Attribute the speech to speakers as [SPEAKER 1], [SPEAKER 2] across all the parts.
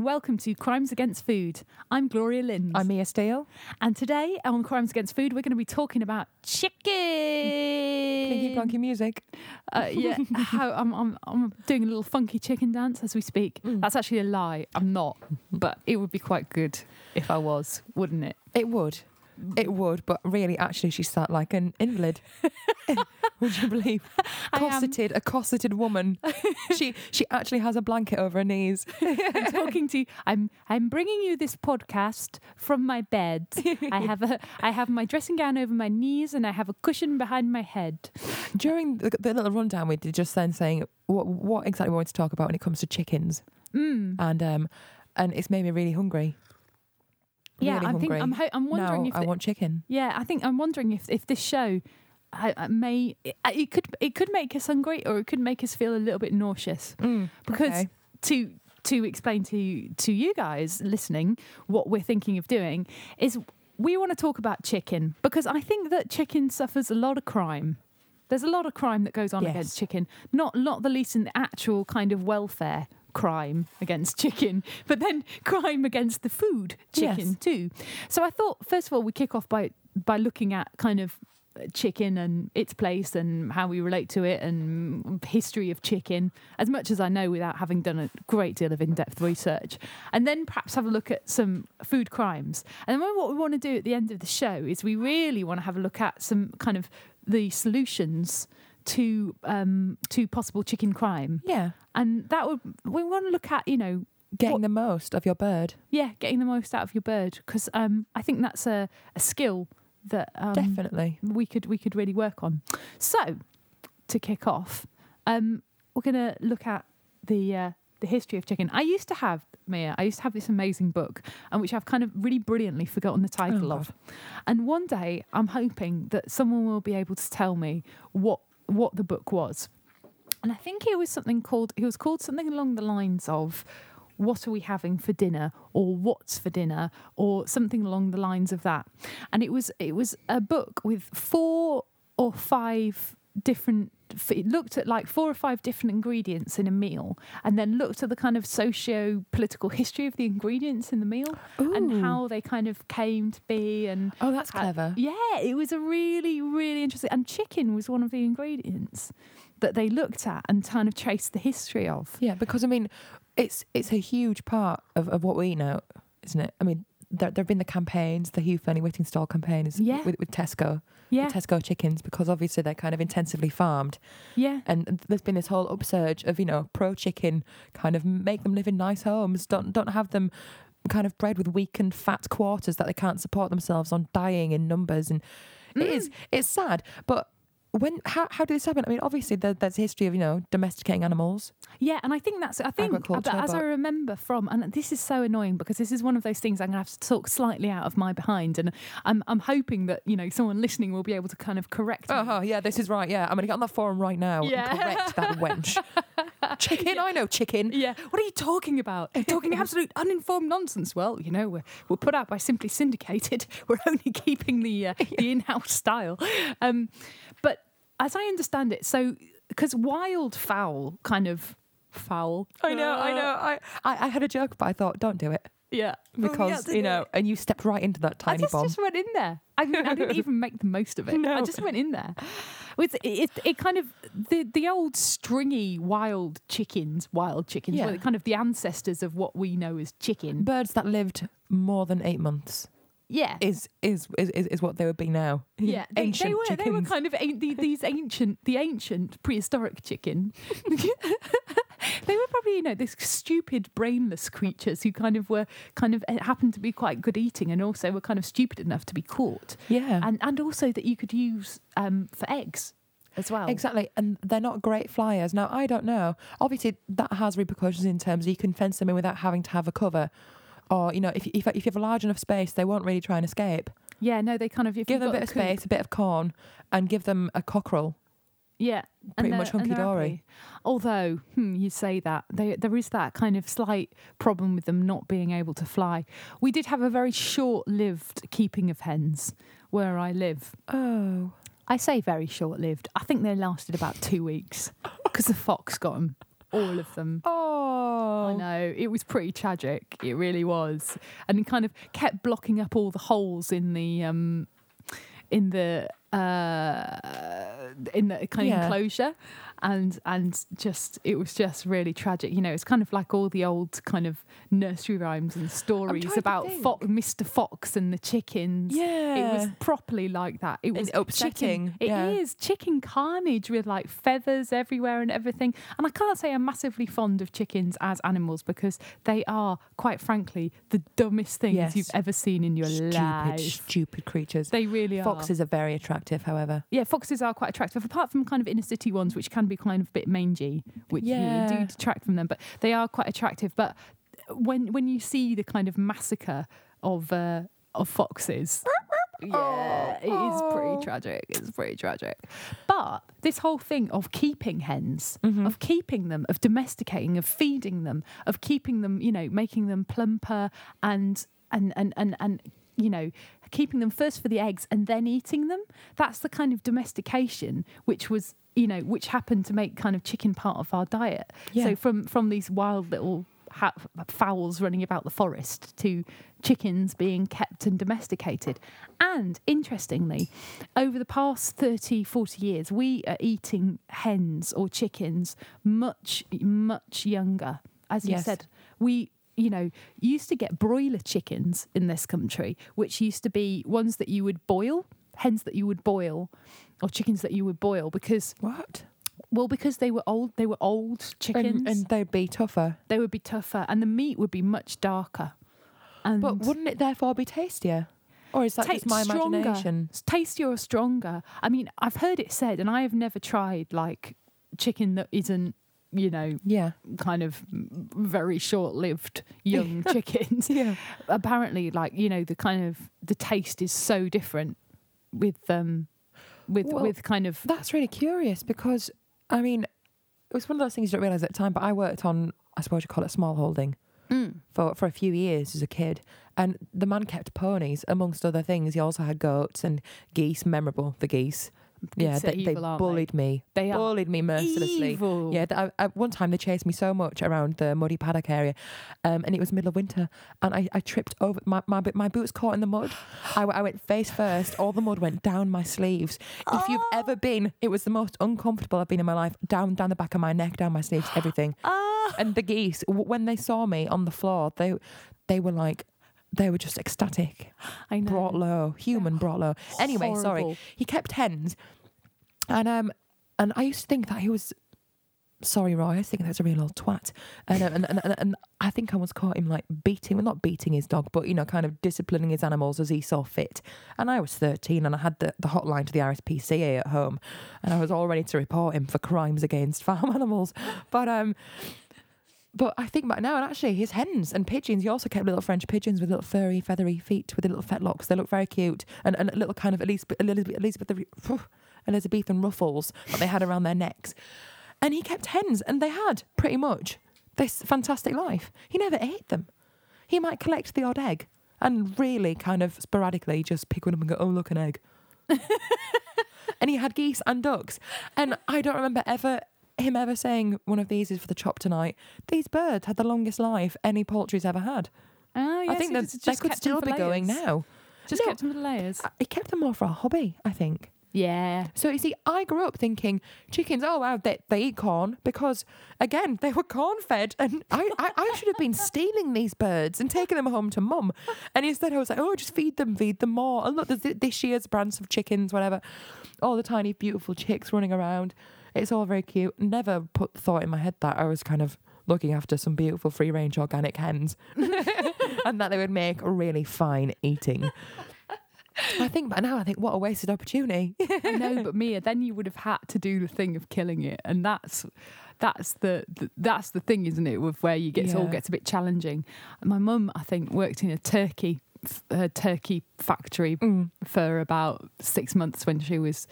[SPEAKER 1] And welcome to Crimes Against Food. I'm Gloria Lindh.
[SPEAKER 2] I'm Mia Steel.
[SPEAKER 1] and today on Crimes Against Food, we're going to be talking about chicken.
[SPEAKER 2] Pinky plonky music.
[SPEAKER 1] Uh, yeah, how I'm, I'm, I'm doing a little funky chicken dance as we speak.
[SPEAKER 2] Mm.
[SPEAKER 1] That's actually a lie. I'm not, but it would be quite good if I was, wouldn't it?
[SPEAKER 2] It would. It would, but really, actually, she sat like an invalid. would you believe? Cosseted, a cosseted woman. she she actually has a blanket over her knees.
[SPEAKER 1] I'm talking to you. I'm I'm bringing you this podcast from my bed. I have a I have my dressing gown over my knees and I have a cushion behind my head.
[SPEAKER 2] During the, the little rundown we did, just then saying what what exactly we want to talk about when it comes to chickens,
[SPEAKER 1] Mm.
[SPEAKER 2] and um, and it's made me really hungry.
[SPEAKER 1] Yeah,
[SPEAKER 2] really
[SPEAKER 1] I think. I'm ho- I'm wondering
[SPEAKER 2] now
[SPEAKER 1] if
[SPEAKER 2] I
[SPEAKER 1] the-
[SPEAKER 2] want chicken.
[SPEAKER 1] Yeah, I think I'm wondering if if this show I, I may it, it could it could make us hungry or it could make us feel a little bit nauseous mm, because
[SPEAKER 2] okay.
[SPEAKER 1] to to explain to to you guys listening what we're thinking of doing is we want to talk about chicken because I think that chicken suffers a lot of crime. There's a lot of crime that goes on
[SPEAKER 2] Yes.
[SPEAKER 1] against chicken, not not the least in the actual kind of welfare crime against chicken, but then crime against the food chicken
[SPEAKER 2] Yes.
[SPEAKER 1] too. So I thought first of all we kick off by by looking at kind of uh, chicken and its place and how we relate to it and history of chicken as much as I know without having done a great deal of in-depth research and then perhaps have a look at some food crimes and then what we want to do at the end of the show is we really want to have a look at some kind of the solutions to um to possible chicken crime
[SPEAKER 2] Yeah,
[SPEAKER 1] and that would we want to look at you know
[SPEAKER 2] getting
[SPEAKER 1] What-
[SPEAKER 2] the most of your bird.
[SPEAKER 1] yeah getting the most out of your bird because um I think that's a, a skill that um,
[SPEAKER 2] Definitely.
[SPEAKER 1] we could we could really work on. So to kick off, um, we're gonna look at the uh, the history of chicken. I used to have Mia. I used to have this amazing book, and which I've kind of really brilliantly forgotten the title
[SPEAKER 2] Oh,
[SPEAKER 1] of. And one day, I'm hoping that someone will be able to tell me what what the book was. And I think it was something called it was called something along the lines of what are we having for dinner or what's for dinner or something along the lines of that. And it was it was a book with four or five different looked at like four or five different ingredients in a meal and then looked at the kind of socio political history of the ingredients in the meal and how they kind of came to be and
[SPEAKER 2] Oh, that's
[SPEAKER 1] how-
[SPEAKER 2] clever.
[SPEAKER 1] yeah, it was a really, really interesting. And chicken was one of the ingredients that they looked at and kind of traced the history of.
[SPEAKER 2] Yeah, because I mean, it's it's a huge part of, of what we know, isn't it? I mean, there there have been the campaigns, the Hugh Fearnley-Whittingstall campaign is
[SPEAKER 1] Yeah.
[SPEAKER 2] with, with Tesco,
[SPEAKER 1] Yeah,
[SPEAKER 2] Tesco chickens, because obviously they're kind of intensively farmed,
[SPEAKER 1] yeah,
[SPEAKER 2] and there's been this whole upsurge of you know pro chicken, kind of make them live in nice homes, don't don't have them kind of bred with weakened fat quarters that they can't support themselves on, dying in numbers, and it
[SPEAKER 1] Mm.
[SPEAKER 2] is it's sad, but. When how how did this happen? I mean, obviously there, there's a history of you know domesticating animals.
[SPEAKER 1] yeah. And I think that's, I think, but as I remember from, and this is so annoying because this is one of those things I'm going to have to talk slightly out of my behind. And I'm, I'm hoping that, you know, someone listening will be able to kind of correct.
[SPEAKER 2] Oh, yeah, this is right. Yeah, I'm going to get on that forum right now
[SPEAKER 1] Yeah.
[SPEAKER 2] and correct that wench. chicken, I know chicken.
[SPEAKER 1] Yeah, what are you talking about? You're talking absolute uninformed nonsense. Well, you know, we're, we're put out by Simply Syndicated. We're only keeping the uh, the in-house style. Um, as I understand it, so because wild fowl kind of foul.
[SPEAKER 2] I know, I know. I, I, I had a joke, but I thought, don't do it.
[SPEAKER 1] Yeah,
[SPEAKER 2] Because, you know, and you stepped right into that
[SPEAKER 1] I
[SPEAKER 2] tiny
[SPEAKER 1] just,
[SPEAKER 2] bomb.
[SPEAKER 1] just went in there. I, mean, I didn't even make the most of it. I just went in there. With it, it, it kind of the the old stringy wild chickens, wild chickens,
[SPEAKER 2] Yeah.
[SPEAKER 1] were kind of the ancestors of what we know as chicken.
[SPEAKER 2] Birds that lived more than eight months
[SPEAKER 1] Yeah,
[SPEAKER 2] is is is, is, what they would be now.
[SPEAKER 1] Yeah, they,
[SPEAKER 2] ancient
[SPEAKER 1] they were
[SPEAKER 2] chickens.
[SPEAKER 1] they were kind of these ancient the ancient prehistoric chicken. they were probably you know these stupid brainless creatures who kind of were kind of happened to be quite good eating and also were kind of stupid enough to be caught
[SPEAKER 2] yeah,
[SPEAKER 1] and and also that you could use um, for eggs as well.
[SPEAKER 2] Exactly, and they're not great flyers. Now, I don't know. Obviously, that has repercussions in terms of you can fence them in without having to have a cover, or you know, if if, if you have a large enough space, they won't really try and escape.
[SPEAKER 1] Yeah, no, they kind of if
[SPEAKER 2] Give them a bit of
[SPEAKER 1] coop-
[SPEAKER 2] space, a bit of corn, and give them a cockerel.
[SPEAKER 1] Yeah,
[SPEAKER 2] Pretty much
[SPEAKER 1] they're
[SPEAKER 2] hunky-dory.
[SPEAKER 1] Although hmm, you say that they, there is that kind of slight problem with them not being able to fly. We did have a very short-lived keeping of hens where I live.
[SPEAKER 2] Oh,
[SPEAKER 1] I say very short-lived. I think they lasted about two weeks because the fox got them, all of them.
[SPEAKER 2] oh.
[SPEAKER 1] I know it was pretty tragic. It really was, and he kind of kept blocking up all the holes in the um, in the uh, in the kind
[SPEAKER 2] Yeah.
[SPEAKER 1] of enclosure, and and just it was just really tragic. You know, it's kind of like all the old kind of nursery rhymes and stories about. Fo- Mr. Fox and the chickens.
[SPEAKER 2] Yeah.
[SPEAKER 1] It was properly like that. It was
[SPEAKER 2] And upsetting,
[SPEAKER 1] Chicken, It is
[SPEAKER 2] yeah.
[SPEAKER 1] chicken carnage with like feathers everywhere and everything. And I can't say I'm massively fond of chickens as animals because they are, quite frankly, the dumbest things
[SPEAKER 2] Yes.
[SPEAKER 1] you've ever seen in your
[SPEAKER 2] stupid,
[SPEAKER 1] life.
[SPEAKER 2] stupid creatures.
[SPEAKER 1] They really are.
[SPEAKER 2] Foxes are very attractive, however.
[SPEAKER 1] Yeah, foxes are quite attractive, apart from kind of inner city ones, which can be kind of a bit mangy, which you
[SPEAKER 2] Yeah.
[SPEAKER 1] do detract from them. But they are quite attractive. But when when you see the kind of massacre of uh, of foxes. Yeah, it is
[SPEAKER 2] Oh.
[SPEAKER 1] pretty tragic. It's pretty tragic. But this whole thing of keeping hens,
[SPEAKER 2] Mm-hmm.
[SPEAKER 1] of keeping them, of domesticating, of feeding them, of keeping them, you know, making them plumper and and and and and you know, keeping them first for the eggs and then eating them. That's the kind of domestication which was, you know, which happened to make kind of chicken part of our diet.
[SPEAKER 2] Yeah.
[SPEAKER 1] So from from these wild little ha- fowls running about the forest to chickens being kept and domesticated. And interestingly, over the past 30, 40 years, we are eating hens or chickens much, much younger. As you
[SPEAKER 2] Yes.
[SPEAKER 1] said, we you know, used to get broiler chickens in this country, which used to be ones that you would boil, hens that you would boil, or chickens that you would boil because,
[SPEAKER 2] What?
[SPEAKER 1] well, because they were old, they were old chickens.
[SPEAKER 2] And, and they'd be tougher.
[SPEAKER 1] they would be tougher, and the meat would be much darker. And
[SPEAKER 2] But wouldn't it therefore be tastier? Or is that just my
[SPEAKER 1] stronger.
[SPEAKER 2] imagination?
[SPEAKER 1] It's tastier or stronger. I mean, I've heard it said, and I have never tried like chicken that isn't, you know,
[SPEAKER 2] Yeah.
[SPEAKER 1] kind of very short-lived young chickens.
[SPEAKER 2] Yeah.
[SPEAKER 1] Apparently, like you know, the kind of the taste is so different with um with
[SPEAKER 2] Well,
[SPEAKER 1] with kind of
[SPEAKER 2] That's really curious because, I mean, it was one of those things you don't realise at the time, but I worked on, I suppose you call it small holding,
[SPEAKER 1] Mm.
[SPEAKER 2] for, for a few years as a kid. And the man kept ponies, amongst other things. He also had goats and geese, memorable, the geese. Yeah, they, they
[SPEAKER 1] evil, aren't
[SPEAKER 2] bullied me.
[SPEAKER 1] They
[SPEAKER 2] bullied me mercilessly.
[SPEAKER 1] evil.
[SPEAKER 2] Yeah, I, I, one time they chased me so much around the muddy paddock area, um, and it was middle of winter, and I, I tripped over my, my my boots caught in the mud. I, I went face first. All the mud went down my sleeves. If you've
[SPEAKER 1] Oh.
[SPEAKER 2] ever been, it was the most uncomfortable I've been in my life. Down down the back of my neck, down my sleeves, everything.
[SPEAKER 1] Ah.
[SPEAKER 2] And the geese, w- when they saw me on the floor, they they were like. They were just ecstatic,
[SPEAKER 1] I know.
[SPEAKER 2] brought low, human brought low. Anyway, sorry he kept hens, and um, and I used to think that he was. Sorry, Roy. I think that's a real old twat, and, uh, and, and and and I think I once caught him like beating, well, not beating his dog, but you know, kind of disciplining his animals as he saw fit. And I was thirteen, and I had the, the hotline to the RSPCA at home, and I was all ready to report him for crimes against farm animals. But um, but I think back now, and actually, his hens and pigeons. He also kept little French pigeons with little furry, feathery feet with little fetlocks. They look very cute, and, and a little kind of Elizabeth, Elizabeth, Elizabethan ruffles that they had around their necks. And he kept hens, and they had pretty much this fantastic life. He never ate them. He might collect the odd egg, and really kind of sporadically just pick one up and go, "Oh, look, an egg." and he had geese and ducks, and I don't remember ever him ever saying one of these is for the chop tonight. These birds had the longest life any poultry's ever had.
[SPEAKER 1] Oh,
[SPEAKER 2] I think that
[SPEAKER 1] just-
[SPEAKER 2] they could still be going now.
[SPEAKER 1] Just
[SPEAKER 2] No.
[SPEAKER 1] kept them for the layers.
[SPEAKER 2] Uh, He kept them more for a hobby, I think.
[SPEAKER 1] Yeah.
[SPEAKER 2] So you see, I grew up thinking chickens. Oh wow, they, they eat corn because again they were corn fed, and I, I, I should have been stealing these birds and taking them home to mum. And instead, I was like, oh, just feed them, feed them more. And look, there's this year's brands of chickens, whatever. All the tiny beautiful chicks running around. It's all very cute. Never put thought in my head that I was kind of looking after some beautiful free range organic hens, and that they would make really fine eating. I think, but now I think, what a wasted opportunity.
[SPEAKER 1] I know, but Mia, then you would have had to do the thing of killing it, and that's that's the, the that's the thing, isn't it? With where you get it all gets a bit challenging. My mum, I think, worked in a turkey a turkey factory
[SPEAKER 2] Mm.
[SPEAKER 1] for about six months when she was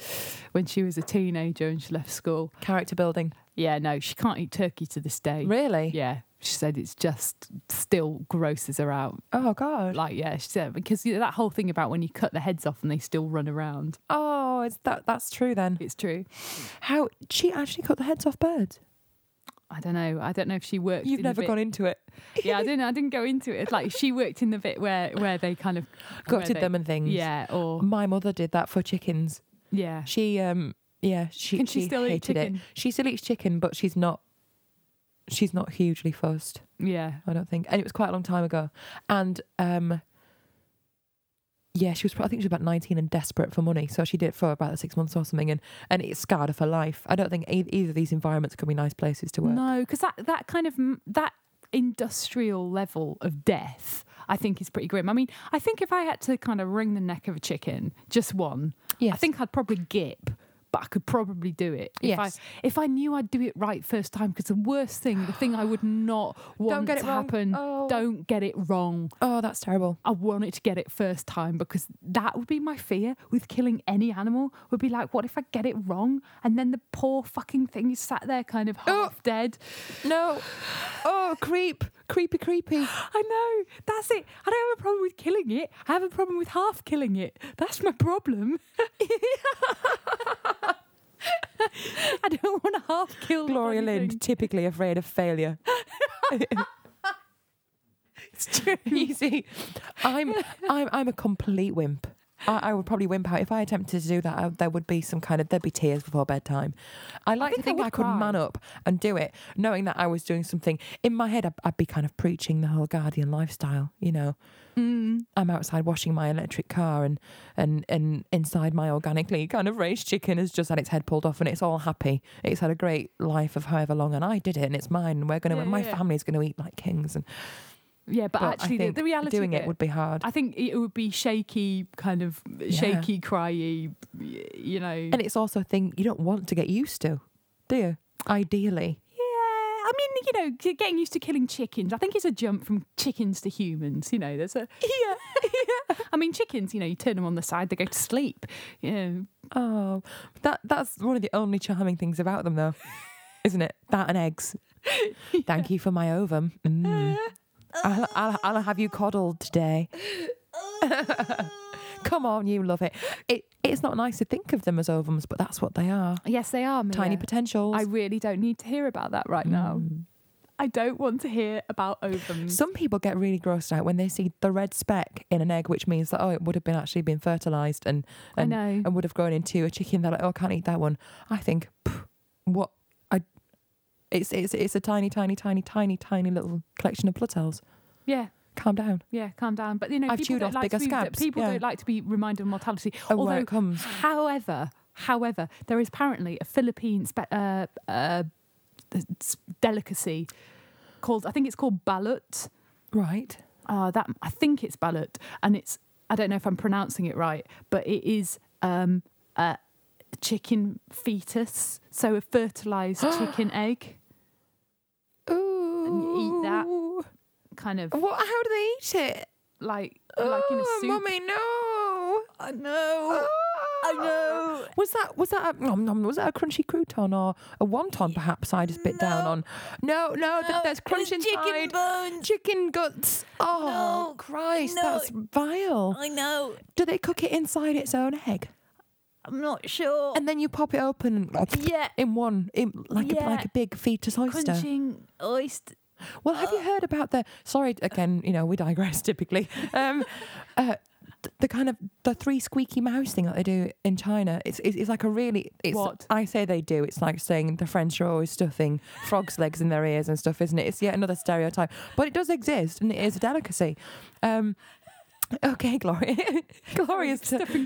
[SPEAKER 1] when she was a teenager and she left school.
[SPEAKER 2] Character building.
[SPEAKER 1] Yeah, no, she can't eat turkey to this day.
[SPEAKER 2] Really?
[SPEAKER 1] Yeah, she said it's just still grosses her out.
[SPEAKER 2] Oh God.
[SPEAKER 1] Like, yeah, she said because you know, that whole thing about when you cut the heads off and they still run around.
[SPEAKER 2] Oh, it's that that's true then.
[SPEAKER 1] It's true.
[SPEAKER 2] How she actually cut the heads off birds?
[SPEAKER 1] I don't know. I don't know if she worked.
[SPEAKER 2] You've never gone into it.
[SPEAKER 1] Yeah, I didn't. I didn't go into it. It's like she worked in the bit where where they kind of
[SPEAKER 2] Gutted
[SPEAKER 1] they-
[SPEAKER 2] them and things.
[SPEAKER 1] Yeah, or
[SPEAKER 2] My mother did that for chickens.
[SPEAKER 1] yeah.
[SPEAKER 2] She um yeah, she
[SPEAKER 1] Can she, still eat chicken?
[SPEAKER 2] it. She still eats chicken, but she's not she's not hugely fussed,
[SPEAKER 1] Yeah.
[SPEAKER 2] I don't think. And it was quite a long time ago. And um yeah, she was. I think she was about nineteen and desperate for money, so she did it for about six months or something, and and it scarred her for life. I don't think e- either of these environments could be nice places to work.
[SPEAKER 1] No, because that that kind of that industrial level of death, I think, is pretty grim. I mean, I think if I had to kind of wring the neck of a chicken, just one,
[SPEAKER 2] Yes.
[SPEAKER 1] I think I'd probably gip. But I could probably do it if
[SPEAKER 2] Yes.
[SPEAKER 1] I if I knew I'd do it right first time. Because the worst thing, the thing I would not want
[SPEAKER 2] get
[SPEAKER 1] to
[SPEAKER 2] it wrong.
[SPEAKER 1] happen,
[SPEAKER 2] Oh.
[SPEAKER 1] don't get it wrong.
[SPEAKER 2] Oh, that's terrible.
[SPEAKER 1] I want it to get it first time because that would be my fear with killing any animal. Would be like, what if I get it wrong and then the poor fucking thing is sat there kind of
[SPEAKER 2] Oh.
[SPEAKER 1] half dead?
[SPEAKER 2] No. Oh, creep, creepy, creepy.
[SPEAKER 1] I know that's it. I don't have a problem with killing it. I have a problem with half killing it. That's my problem. I don't want to half kill
[SPEAKER 2] Gloria
[SPEAKER 1] Lindh,
[SPEAKER 2] typically afraid of failure.
[SPEAKER 1] It's true.
[SPEAKER 2] you see, I'm I'm I'm a complete wimp. I, I would probably wimp out if I attempted to do that. I, there would be some kind of there'd be tears before bedtime. I like to
[SPEAKER 1] think I
[SPEAKER 2] think I, could man up and do it, knowing that I was doing something in my head. I'd, I'd be kind of preaching the whole guardian lifestyle. You know,
[SPEAKER 1] Mm.
[SPEAKER 2] I'm outside washing my electric car, and and and inside my organically kind of raised chicken has just had its head pulled off, and it's all happy. It's had a great life of however long, and I did it, and it's mine. And we're gonna,
[SPEAKER 1] Yeah,
[SPEAKER 2] my
[SPEAKER 1] yeah.
[SPEAKER 2] family's gonna eat like kings, and
[SPEAKER 1] Yeah, but,
[SPEAKER 2] but
[SPEAKER 1] actually, the, the reality
[SPEAKER 2] doing
[SPEAKER 1] of
[SPEAKER 2] it would be hard.
[SPEAKER 1] I think it would be shaky, kind of shaky, cryy, you know.
[SPEAKER 2] And it's also a thing you don't want to get used to, do you? Ideally.
[SPEAKER 1] yeah, I mean, you know, getting used to killing chickens. I think it's a jump from chickens to humans. You know, there's a
[SPEAKER 2] Yeah.
[SPEAKER 1] I mean, chickens. You know, you turn them on the side, they go to sleep. You know,
[SPEAKER 2] Oh, that that's one of the only charming things about them, though, isn't it? That and eggs. Thank you for my ovum. Mm. I'll, I'll, I'll have you coddled today. Come on, you love it. It it's not nice to think of them as ovums, but that's what they are.
[SPEAKER 1] yes, they are
[SPEAKER 2] Tiny potentials.
[SPEAKER 1] I really don't need to hear about that right now.
[SPEAKER 2] Mm.
[SPEAKER 1] I don't want to hear about ovums.
[SPEAKER 2] Some people get really grossed out when they see the red speck in an egg, which means that oh, it would have been actually been fertilized and and, and would have grown into a chicken. They're like, oh, I can't eat that one. I think, what it's it's it's a tiny, tiny, tiny, tiny, tiny little collection of blood cells.
[SPEAKER 1] Yeah,
[SPEAKER 2] Calm down.
[SPEAKER 1] yeah, calm down. But you know,
[SPEAKER 2] I've
[SPEAKER 1] people
[SPEAKER 2] chewed
[SPEAKER 1] don't
[SPEAKER 2] off
[SPEAKER 1] like
[SPEAKER 2] bigger
[SPEAKER 1] to be,
[SPEAKER 2] scabs,
[SPEAKER 1] People
[SPEAKER 2] yeah.
[SPEAKER 1] don't like to be reminded of mortality.
[SPEAKER 2] Oh,
[SPEAKER 1] Although,
[SPEAKER 2] it comes.
[SPEAKER 1] however, however, there is apparently a Philippine spe- uh, uh, delicacy called I think it's called balut.
[SPEAKER 2] Right.
[SPEAKER 1] Uh, that I think it's balut, and it's I don't know if I'm pronouncing it right, but it is um, a chicken fetus, so a fertilized chicken egg,
[SPEAKER 2] Ooh.
[SPEAKER 1] you eat that. kind of
[SPEAKER 2] What? How do they eat it?
[SPEAKER 1] like like in a
[SPEAKER 2] Oh,
[SPEAKER 1] soup.
[SPEAKER 2] Mummy, no.
[SPEAKER 1] I know. I ah. know.
[SPEAKER 2] Was that was that a, nom, nom, was that a crunchy crouton or a wonton? Perhaps I just bit down on. No, no, th- there's crunch
[SPEAKER 1] it's chicken bones.
[SPEAKER 2] Chicken guts. Oh
[SPEAKER 1] No,
[SPEAKER 2] Christ,
[SPEAKER 1] no.
[SPEAKER 2] that's vile.
[SPEAKER 1] I know.
[SPEAKER 2] Do they cook it inside its own egg,
[SPEAKER 1] I'm not sure.
[SPEAKER 2] and then you pop it open like,
[SPEAKER 1] yeah,
[SPEAKER 2] in one, in, like a, like a big fetus oyster?
[SPEAKER 1] crunching oyster.
[SPEAKER 2] Well, have you heard about the? Sorry, again, you know we digress typically. Um, uh, th- the kind of the three squeaky mouse thing that they do in China. It's it's, it's like a really. It's,
[SPEAKER 1] What?
[SPEAKER 2] I say they do. It's like saying the French are always stuffing frogs' legs in their ears and stuff, isn't it? It's yet another stereotype, but it does exist and it is a delicacy. Um, okay, Gloria. Gloria's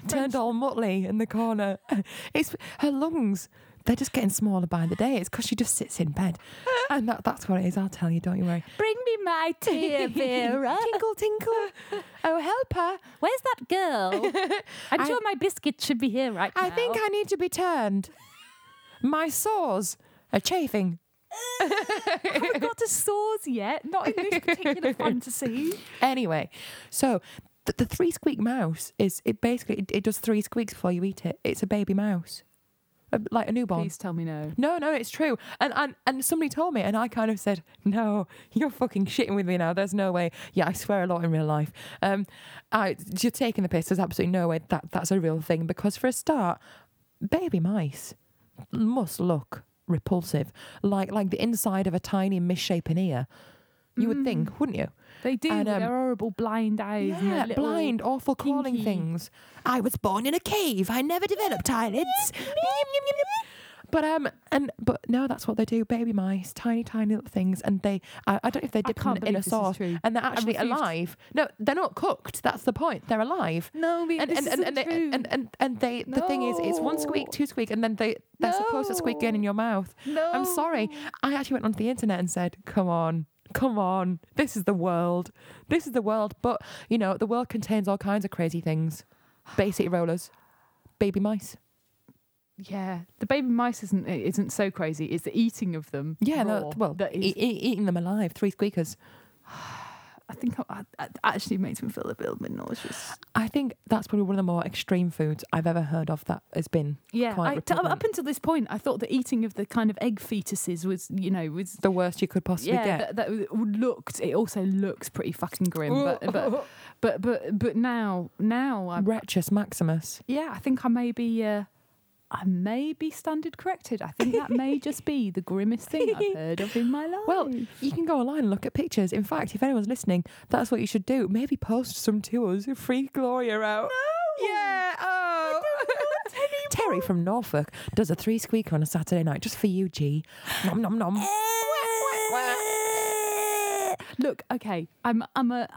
[SPEAKER 2] turned all muttly in the corner. It's her lungs. They're just getting smaller by the day. It's because she just sits in bed, and that, that's what it is. I'll tell you. Don't you worry.
[SPEAKER 1] Bring me my tea, Vera.
[SPEAKER 2] tinkle, tinkle. Oh, help her.
[SPEAKER 1] Where's that girl? I'm
[SPEAKER 2] I-
[SPEAKER 1] sure my biscuit should be here right
[SPEAKER 2] I
[SPEAKER 1] now.
[SPEAKER 2] think I need to be turned. My sores are chafing.
[SPEAKER 1] I haven't got to sores yet. Not in this particular fantasy.
[SPEAKER 2] Anyway, so the, the three squeak mouse is it basically it, it does three squeaks before you eat it. It's a baby mouse, A- like a newborn.
[SPEAKER 1] Please tell me no.
[SPEAKER 2] No, no, it's true. And, and and somebody told me, and I kind of said, "No, you're fucking shitting with me now. There's no way." Yeah, I swear a lot in real life. Um, I you're taking the piss. There's absolutely no way that that's a real thing because for a start, baby mice must look repulsive, like like the inside of a tiny misshapen ear. You would think, wouldn't you?
[SPEAKER 1] They do.
[SPEAKER 2] And, um,
[SPEAKER 1] their horrible blind eyes.
[SPEAKER 2] Yeah, blind, awful crawling things. I was born in a cave. I never developed eyelids. But um and but no, that's what they do. Baby mice, tiny, tiny little things, and they I, I don't know if they dip them in a sauce, and they're actually alive. No, they're not cooked. That's the point. They're alive.
[SPEAKER 1] No,
[SPEAKER 2] And and, and, and, and and and they the thing is it's one squeak, two squeak, and then they they're supposed to squeak again in your mouth.
[SPEAKER 1] no,
[SPEAKER 2] I'm sorry. I actually went onto the internet and said, "Come on, come on, this is the world. This is the world." But you know, the world contains all kinds of crazy things: Bay City rollers, baby mice.
[SPEAKER 1] Yeah, the baby mice isn't isn't so crazy. It's the eating of them.
[SPEAKER 2] Yeah,
[SPEAKER 1] raw
[SPEAKER 2] no, well,
[SPEAKER 1] that
[SPEAKER 2] e- e- eating them alive, three squeakers.
[SPEAKER 1] I think I, actually makes me feel a little bit nauseous.
[SPEAKER 2] I think that's probably one of the more extreme foods I've ever heard of that has been
[SPEAKER 1] Yeah,
[SPEAKER 2] Quite
[SPEAKER 1] I, t- up until this point, I thought the eating of the kind of egg fetuses was, you know, was
[SPEAKER 2] the worst you could possibly
[SPEAKER 1] yeah,
[SPEAKER 2] get.
[SPEAKER 1] that, that looked. It also looks pretty fucking grim. But but but but but now now I'm
[SPEAKER 2] Retchus Maximus.
[SPEAKER 1] yeah. I think I may be. Uh, I may be standard corrected. I think that may just be the grimmest thing I've heard of in my life.
[SPEAKER 2] Well, you can go online and look at pictures. In fact, if anyone's listening, that's what you should do. Maybe post some to us. Free Gloria out. No. Yeah. Oh. Terry from Norfolk does a three squeaker on a Saturday night just for you, G. Nom nom nom. Eh!
[SPEAKER 1] look, okay, I'm I'm a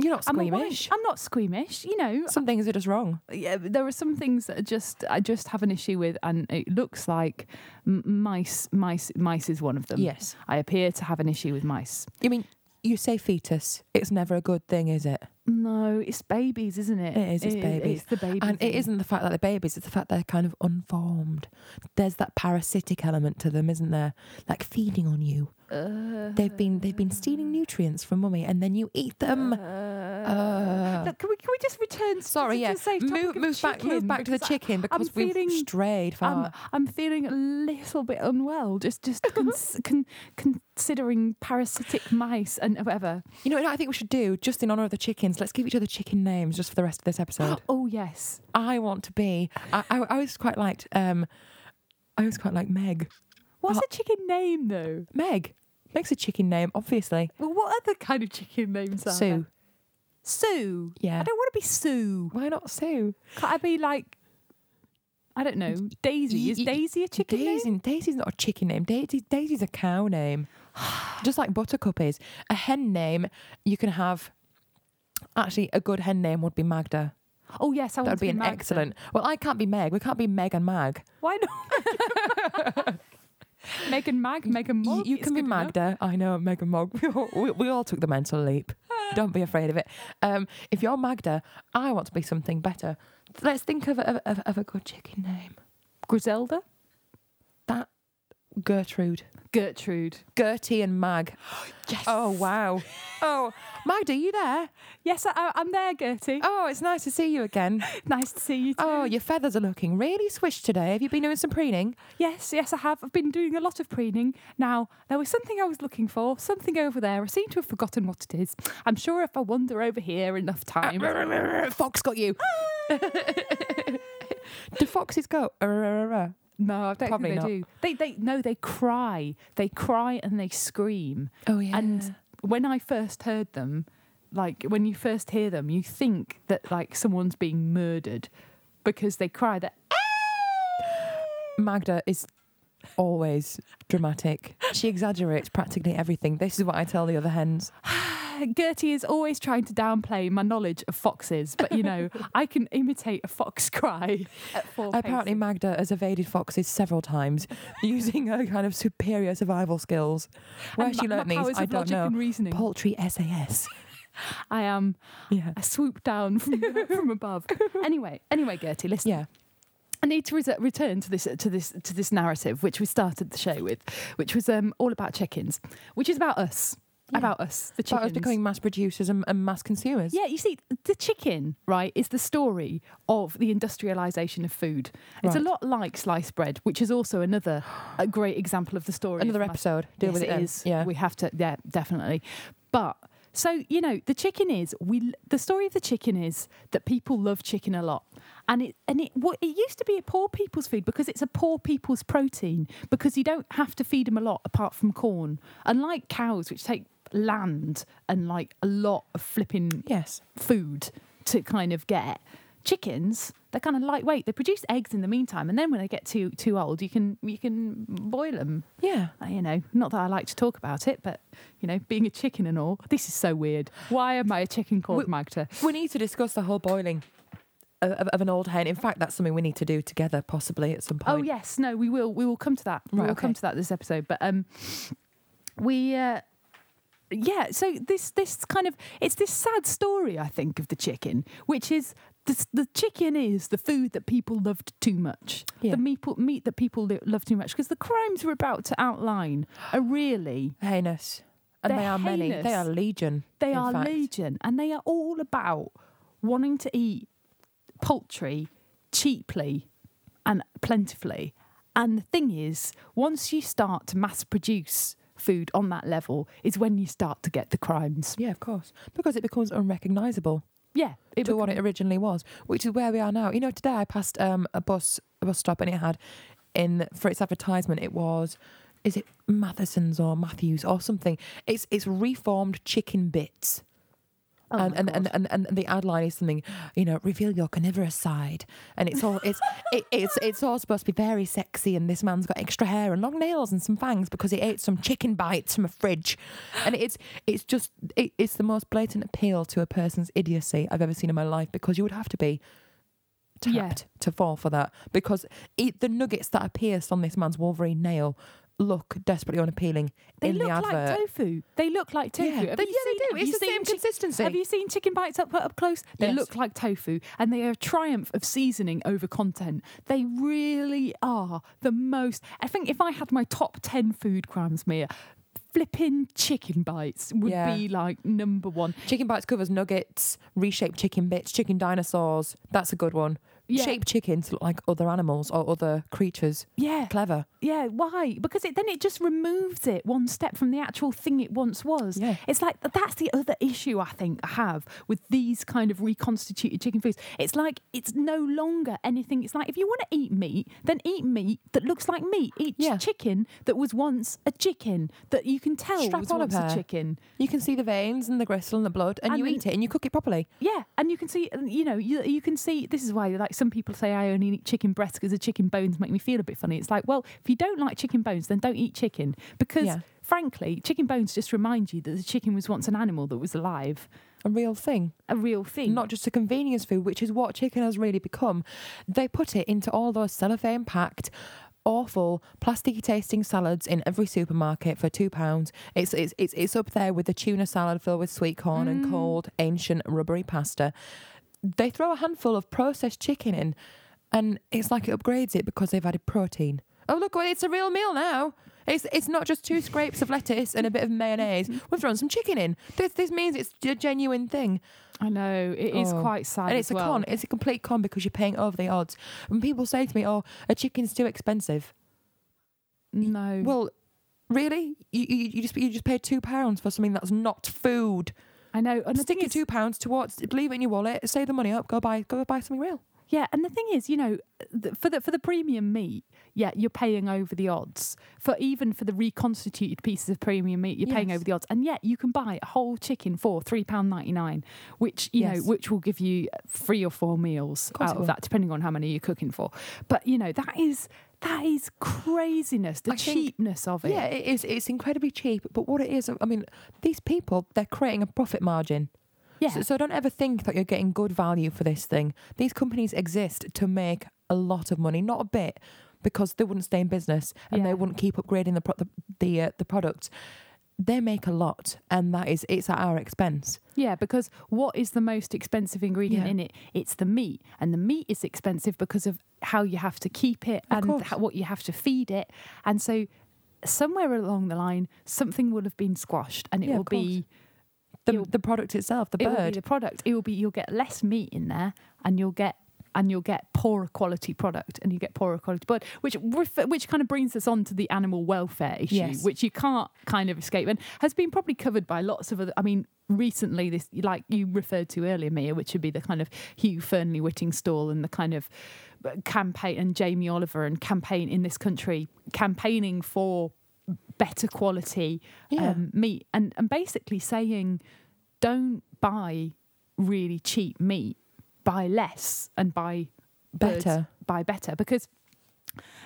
[SPEAKER 2] You're not
[SPEAKER 1] I'm
[SPEAKER 2] squeamish.
[SPEAKER 1] I'm not squeamish. You know,
[SPEAKER 2] Some things are just wrong.
[SPEAKER 1] yeah, there are some things that are just I just have an issue with, and it looks like mice. Mice. Mice is one of them.
[SPEAKER 2] Yes.
[SPEAKER 1] I appear to have an issue with mice.
[SPEAKER 2] You mean, you say fetus. It's never a good thing, is it?
[SPEAKER 1] No, it's babies, isn't it?
[SPEAKER 2] It is, it's babies.
[SPEAKER 1] It's the babies.
[SPEAKER 2] And it isn't the fact that they're babies, it's the fact they're kind of unformed. There's that parasitic element to them, isn't there? Like feeding on you.
[SPEAKER 1] Uh,
[SPEAKER 2] They've been they've been stealing nutrients from mummy and then you eat them. Uh,
[SPEAKER 1] Look, can we can we just return?
[SPEAKER 2] sorry, yeah. Move move back move back to the chicken because we've
[SPEAKER 1] feeling-
[SPEAKER 2] strayed
[SPEAKER 1] I'm,
[SPEAKER 2] far.
[SPEAKER 1] I'm feeling a little bit unwell, just just cons- con- considering parasitic mice and whatever.
[SPEAKER 2] you know what I think we should do, just in honour of the chickens, let's give each other chicken names just for the rest of this episode.
[SPEAKER 1] Oh yes,
[SPEAKER 2] I want to be I, I, I was quite liked um I was quite like Meg.
[SPEAKER 1] What's a chicken name though?
[SPEAKER 2] Meg. Meg's a chicken name, obviously.
[SPEAKER 1] Well, what other kind of chicken names are
[SPEAKER 2] Sue.
[SPEAKER 1] there? Sue.
[SPEAKER 2] Yeah.
[SPEAKER 1] I don't want to be Sue.
[SPEAKER 2] Why not Sue?
[SPEAKER 1] Can't I be like? I don't know. Daisy. Is Daisy a chicken name?
[SPEAKER 2] Daisy, Daisy's not a chicken name. Daisy, Daisy's a cow name. Just like Buttercup is. A hen name, you can have. Actually, a good hen name would be Magda.
[SPEAKER 1] Oh yes, I
[SPEAKER 2] That
[SPEAKER 1] want
[SPEAKER 2] would
[SPEAKER 1] to
[SPEAKER 2] be an
[SPEAKER 1] Magda.
[SPEAKER 2] excellent. Well, I can't be Meg. We can't be Meg and Mag.
[SPEAKER 1] Why not? Megan Mag, Megan Mog.
[SPEAKER 2] you
[SPEAKER 1] it's
[SPEAKER 2] can be
[SPEAKER 1] good enough.
[SPEAKER 2] Magda. I know, Megan Mog. We all, we, we all took the mental leap. Don't be afraid of it. Um, if you're Magda, I want to be something better. Let's think of a, of, of a good chicken name.
[SPEAKER 1] Griselda,
[SPEAKER 2] That Gertrude.
[SPEAKER 1] Gertrude.
[SPEAKER 2] Gertie and Mag.
[SPEAKER 1] Yes.
[SPEAKER 2] Oh, wow. Oh, Magda, you there?
[SPEAKER 1] Yes, I, I'm there, Gertie.
[SPEAKER 2] Oh, it's nice to see you again.
[SPEAKER 1] Nice to see you too.
[SPEAKER 2] Oh, your feathers are looking really swished today. Have you been doing some preening?
[SPEAKER 1] Yes, yes, I have. I've been doing a lot of preening. Now, there was something I was looking for, something over there. I seem to have forgotten what it is. I'm sure if I wander over here enough time.
[SPEAKER 2] Fox got you. Do foxes go?
[SPEAKER 1] No, I don't
[SPEAKER 2] Probably
[SPEAKER 1] think they
[SPEAKER 2] not.
[SPEAKER 1] do. They, they, no, they cry. They cry and they scream.
[SPEAKER 2] Oh yeah.
[SPEAKER 1] And when I first heard them, like when you first hear them, you think that like someone's being murdered because they cry that.
[SPEAKER 2] Magda is always dramatic. She exaggerates practically everything. This is what I tell the other hens.
[SPEAKER 1] Gertie is always trying to downplay my knowledge of foxes, but you know, I can imitate a fox cry at four
[SPEAKER 2] Apparently,
[SPEAKER 1] paces.
[SPEAKER 2] Magda has evaded foxes several times using her kind of superior survival skills. Where
[SPEAKER 1] And
[SPEAKER 2] she
[SPEAKER 1] my- my
[SPEAKER 2] learned these, I
[SPEAKER 1] of
[SPEAKER 2] don't
[SPEAKER 1] logic
[SPEAKER 2] know.
[SPEAKER 1] and.
[SPEAKER 2] Poultry SAS.
[SPEAKER 1] I am
[SPEAKER 2] Yeah.
[SPEAKER 1] a swoop down from from above. Anyway, anyway, Gertie, listen.
[SPEAKER 2] Yeah.
[SPEAKER 1] I need to res- return to this to this to this narrative, which we started the show with, which was um, all about check-ins, which is about us,
[SPEAKER 2] Yeah.
[SPEAKER 1] about us, the
[SPEAKER 2] About
[SPEAKER 1] chickens.
[SPEAKER 2] us becoming mass producers and, and mass consumers.
[SPEAKER 1] Yeah, you see, the chicken, right, is the story of the industrialization of food. It's a lot like sliced bread, which is also another a great example of the story.
[SPEAKER 2] Another
[SPEAKER 1] mass-
[SPEAKER 2] episode. Deal
[SPEAKER 1] yes,
[SPEAKER 2] with it,
[SPEAKER 1] it is.
[SPEAKER 2] Yeah.
[SPEAKER 1] we have to. Yeah, definitely. But So you know, the chicken is we. The story of the chicken is that people love chicken a lot, and it and it what it used to be a poor people's food because it's a poor people's protein because you don't have to feed them a lot apart from corn, unlike cows which take land and like a lot of flipping
[SPEAKER 2] Yes.
[SPEAKER 1] food to kind of get. Chickens, they're kind of lightweight. They produce eggs in the meantime, and then when they get too too old, you can you can boil them.
[SPEAKER 2] Yeah.
[SPEAKER 1] Uh, You know, not that I like to talk about it, but you know, being a chicken and all, this is so weird. Why am I a chicken called
[SPEAKER 2] We-
[SPEAKER 1] Magda?
[SPEAKER 2] We need to discuss the whole boiling of, of, an old hen. In fact, that's something we need to do together, possibly at some point.
[SPEAKER 1] Oh yes, no, we will. We will come to that.
[SPEAKER 2] Right, We
[SPEAKER 1] will come to that this episode. But um, we uh, yeah. So this this kind of it's this sad story I think of the chicken, which is the the chicken is the food that people loved too much.
[SPEAKER 2] Yeah.
[SPEAKER 1] The meat meat that people li- love too much because the crimes we're about to outline are really
[SPEAKER 2] Heinous. And they are many. They are legion.
[SPEAKER 1] they are
[SPEAKER 2] fact.
[SPEAKER 1] legion and they are all about wanting to eat poultry cheaply and plentifully. And the thing is, once you start to mass produce food on that level, is when you start to get the crimes.
[SPEAKER 2] Yeah, of course. Because it becomes unrecognisable
[SPEAKER 1] Yeah, it
[SPEAKER 2] to what it originally was, which is where we are now. You know, today I passed um, a bus a bus stop and it had in for its advertisement it was is it Matheson's or Matthews or something? It's it's reformed chicken bits.
[SPEAKER 1] Oh
[SPEAKER 2] and, and, and, and, and the ad line is something, you know, reveal your carnivorous side, and it's all it's it, it's it's all supposed to be very sexy. And this man's got extra hair and long nails and some fangs because he ate some chicken bites from a fridge, and it's it's just it, it's the most blatant appeal to a person's idiocy I've ever seen in my life because you would have to be tapped
[SPEAKER 1] Yeah.
[SPEAKER 2] to fall for that because it, the nuggets that are pierced on this man's Wolverine nail look desperately unappealing
[SPEAKER 1] they
[SPEAKER 2] in
[SPEAKER 1] look
[SPEAKER 2] the advert.
[SPEAKER 1] like tofu. They look like tofu.
[SPEAKER 2] Yeah, they, yeah,
[SPEAKER 1] seen-
[SPEAKER 2] they do. It's the same
[SPEAKER 1] chick-
[SPEAKER 2] consistency.
[SPEAKER 1] Have you seen chicken bites up up close? They
[SPEAKER 2] Yes.
[SPEAKER 1] look like tofu, and they are a triumph of seasoning over content. They really are the most. I think if I had my top ten food crimes, Mia, flipping chicken bites would
[SPEAKER 2] Yeah.
[SPEAKER 1] be like number one.
[SPEAKER 2] Chicken bites covers nuggets, reshaped chicken bits, chicken dinosaurs. That's a good one.
[SPEAKER 1] Yeah.
[SPEAKER 2] Shape chickens look like other animals or other creatures.
[SPEAKER 1] Yeah,
[SPEAKER 2] Clever.
[SPEAKER 1] yeah. Why? Because it then it just removes it one step from the actual thing it once was.
[SPEAKER 2] Yeah.
[SPEAKER 1] It's like that's the other issue I think I have with these kind of reconstituted chicken foods. It's like it's no longer anything. It's like if you want to eat meat, then eat meat that looks like meat. Eat
[SPEAKER 2] Yeah.
[SPEAKER 1] chicken that was once a chicken that you can tell
[SPEAKER 2] Strap
[SPEAKER 1] was
[SPEAKER 2] on a
[SPEAKER 1] once a
[SPEAKER 2] pair.
[SPEAKER 1] chicken.
[SPEAKER 2] You can see the veins and the gristle and the blood, and,
[SPEAKER 1] And
[SPEAKER 2] you eat it and you cook it properly.
[SPEAKER 1] Yeah, and you can see, you know, you you can see. This is why, like, some people say I only eat chicken breasts because the chicken bones make me feel a bit funny. It's like, well, if you don't like chicken bones, then don't eat chicken because,
[SPEAKER 2] Yeah.
[SPEAKER 1] frankly, chicken bones just remind you that the chicken was once an animal that was alive,
[SPEAKER 2] A real thing.
[SPEAKER 1] a real thing.
[SPEAKER 2] Not just a convenience food, which is what chicken has really become. They put it into all those cellophane packed, awful, plasticky tasting salads in every supermarket for two pounds. It's, it's it's it's up there with the tuna salad filled with sweet corn and
[SPEAKER 1] Mm.
[SPEAKER 2] cold ancient rubbery pasta. They throw a handful of processed chicken in, and it's like it upgrades it because they've added protein. Oh look, well, it's a real meal now. It's it's not just two scrapes of lettuce and a bit of mayonnaise. We've thrown some chicken in. This this means it's a genuine thing.
[SPEAKER 1] I know it is
[SPEAKER 2] Oh.
[SPEAKER 1] quite sad.
[SPEAKER 2] And it's a
[SPEAKER 1] well.
[SPEAKER 2] con. It's a complete con because you're paying over the odds. And people say to me, "Oh, a chicken's too expensive,"
[SPEAKER 1] No,
[SPEAKER 2] well, really, you, you, you just you just paid two pounds for something that's not food.
[SPEAKER 1] I know. And
[SPEAKER 2] Stick your two pounds towards, leave it in your wallet, save the money up, go buy go buy something real.
[SPEAKER 1] Yeah, and the thing is, you know, for the for the premium meat, yeah, you're paying over the odds. For even for the reconstituted pieces of premium meat, you're paying
[SPEAKER 2] Yes.
[SPEAKER 1] over the odds, and yet you can buy a whole chicken for three pound ninety nine, which you
[SPEAKER 2] Yes.
[SPEAKER 1] know, which will give you three or four meals
[SPEAKER 2] course
[SPEAKER 1] out of that, depending on how many you're cooking for. But you know, that is that is craziness. The
[SPEAKER 2] I think-
[SPEAKER 1] cheapness of it.
[SPEAKER 2] Yeah, it is. It's incredibly cheap. But what it is, I mean, these people they're creating a profit margin.
[SPEAKER 1] yeah.
[SPEAKER 2] So, so don't ever think that you're getting good value for this thing. These companies exist to make a lot of money, not a bit, because they wouldn't stay in business and
[SPEAKER 1] Yeah.
[SPEAKER 2] they wouldn't keep upgrading the pro- the the, uh, the product. They make a lot, and that is it's at our expense.
[SPEAKER 1] Yeah, because what is the most expensive ingredient
[SPEAKER 2] Yeah.
[SPEAKER 1] in it? It's the meat, and the meat is expensive because of how you have to keep it
[SPEAKER 2] Of
[SPEAKER 1] and how, what you have to feed it, and so somewhere along the line, something will have been squashed, and it
[SPEAKER 2] Yeah,
[SPEAKER 1] will be
[SPEAKER 2] The the product itself, the
[SPEAKER 1] it will be
[SPEAKER 2] bird.
[SPEAKER 1] the product. It will be you'll get less meat in there, and you'll get and you'll get poorer quality product and you get poorer quality but which which kind of brings us on to the animal welfare issue
[SPEAKER 2] Yes.
[SPEAKER 1] which you can't kind of escape and has been probably covered by lots of other i mean recently this like you referred to earlier mia which would be the kind of hugh Fearnley-Whittingstall and the kind of uh, campaign and jamie oliver and campaign in this country campaigning for better quality
[SPEAKER 2] Yeah.
[SPEAKER 1] um, meat and and basically saying don't buy really cheap meat buy less and buy birds-
[SPEAKER 2] Better.
[SPEAKER 1] buy better because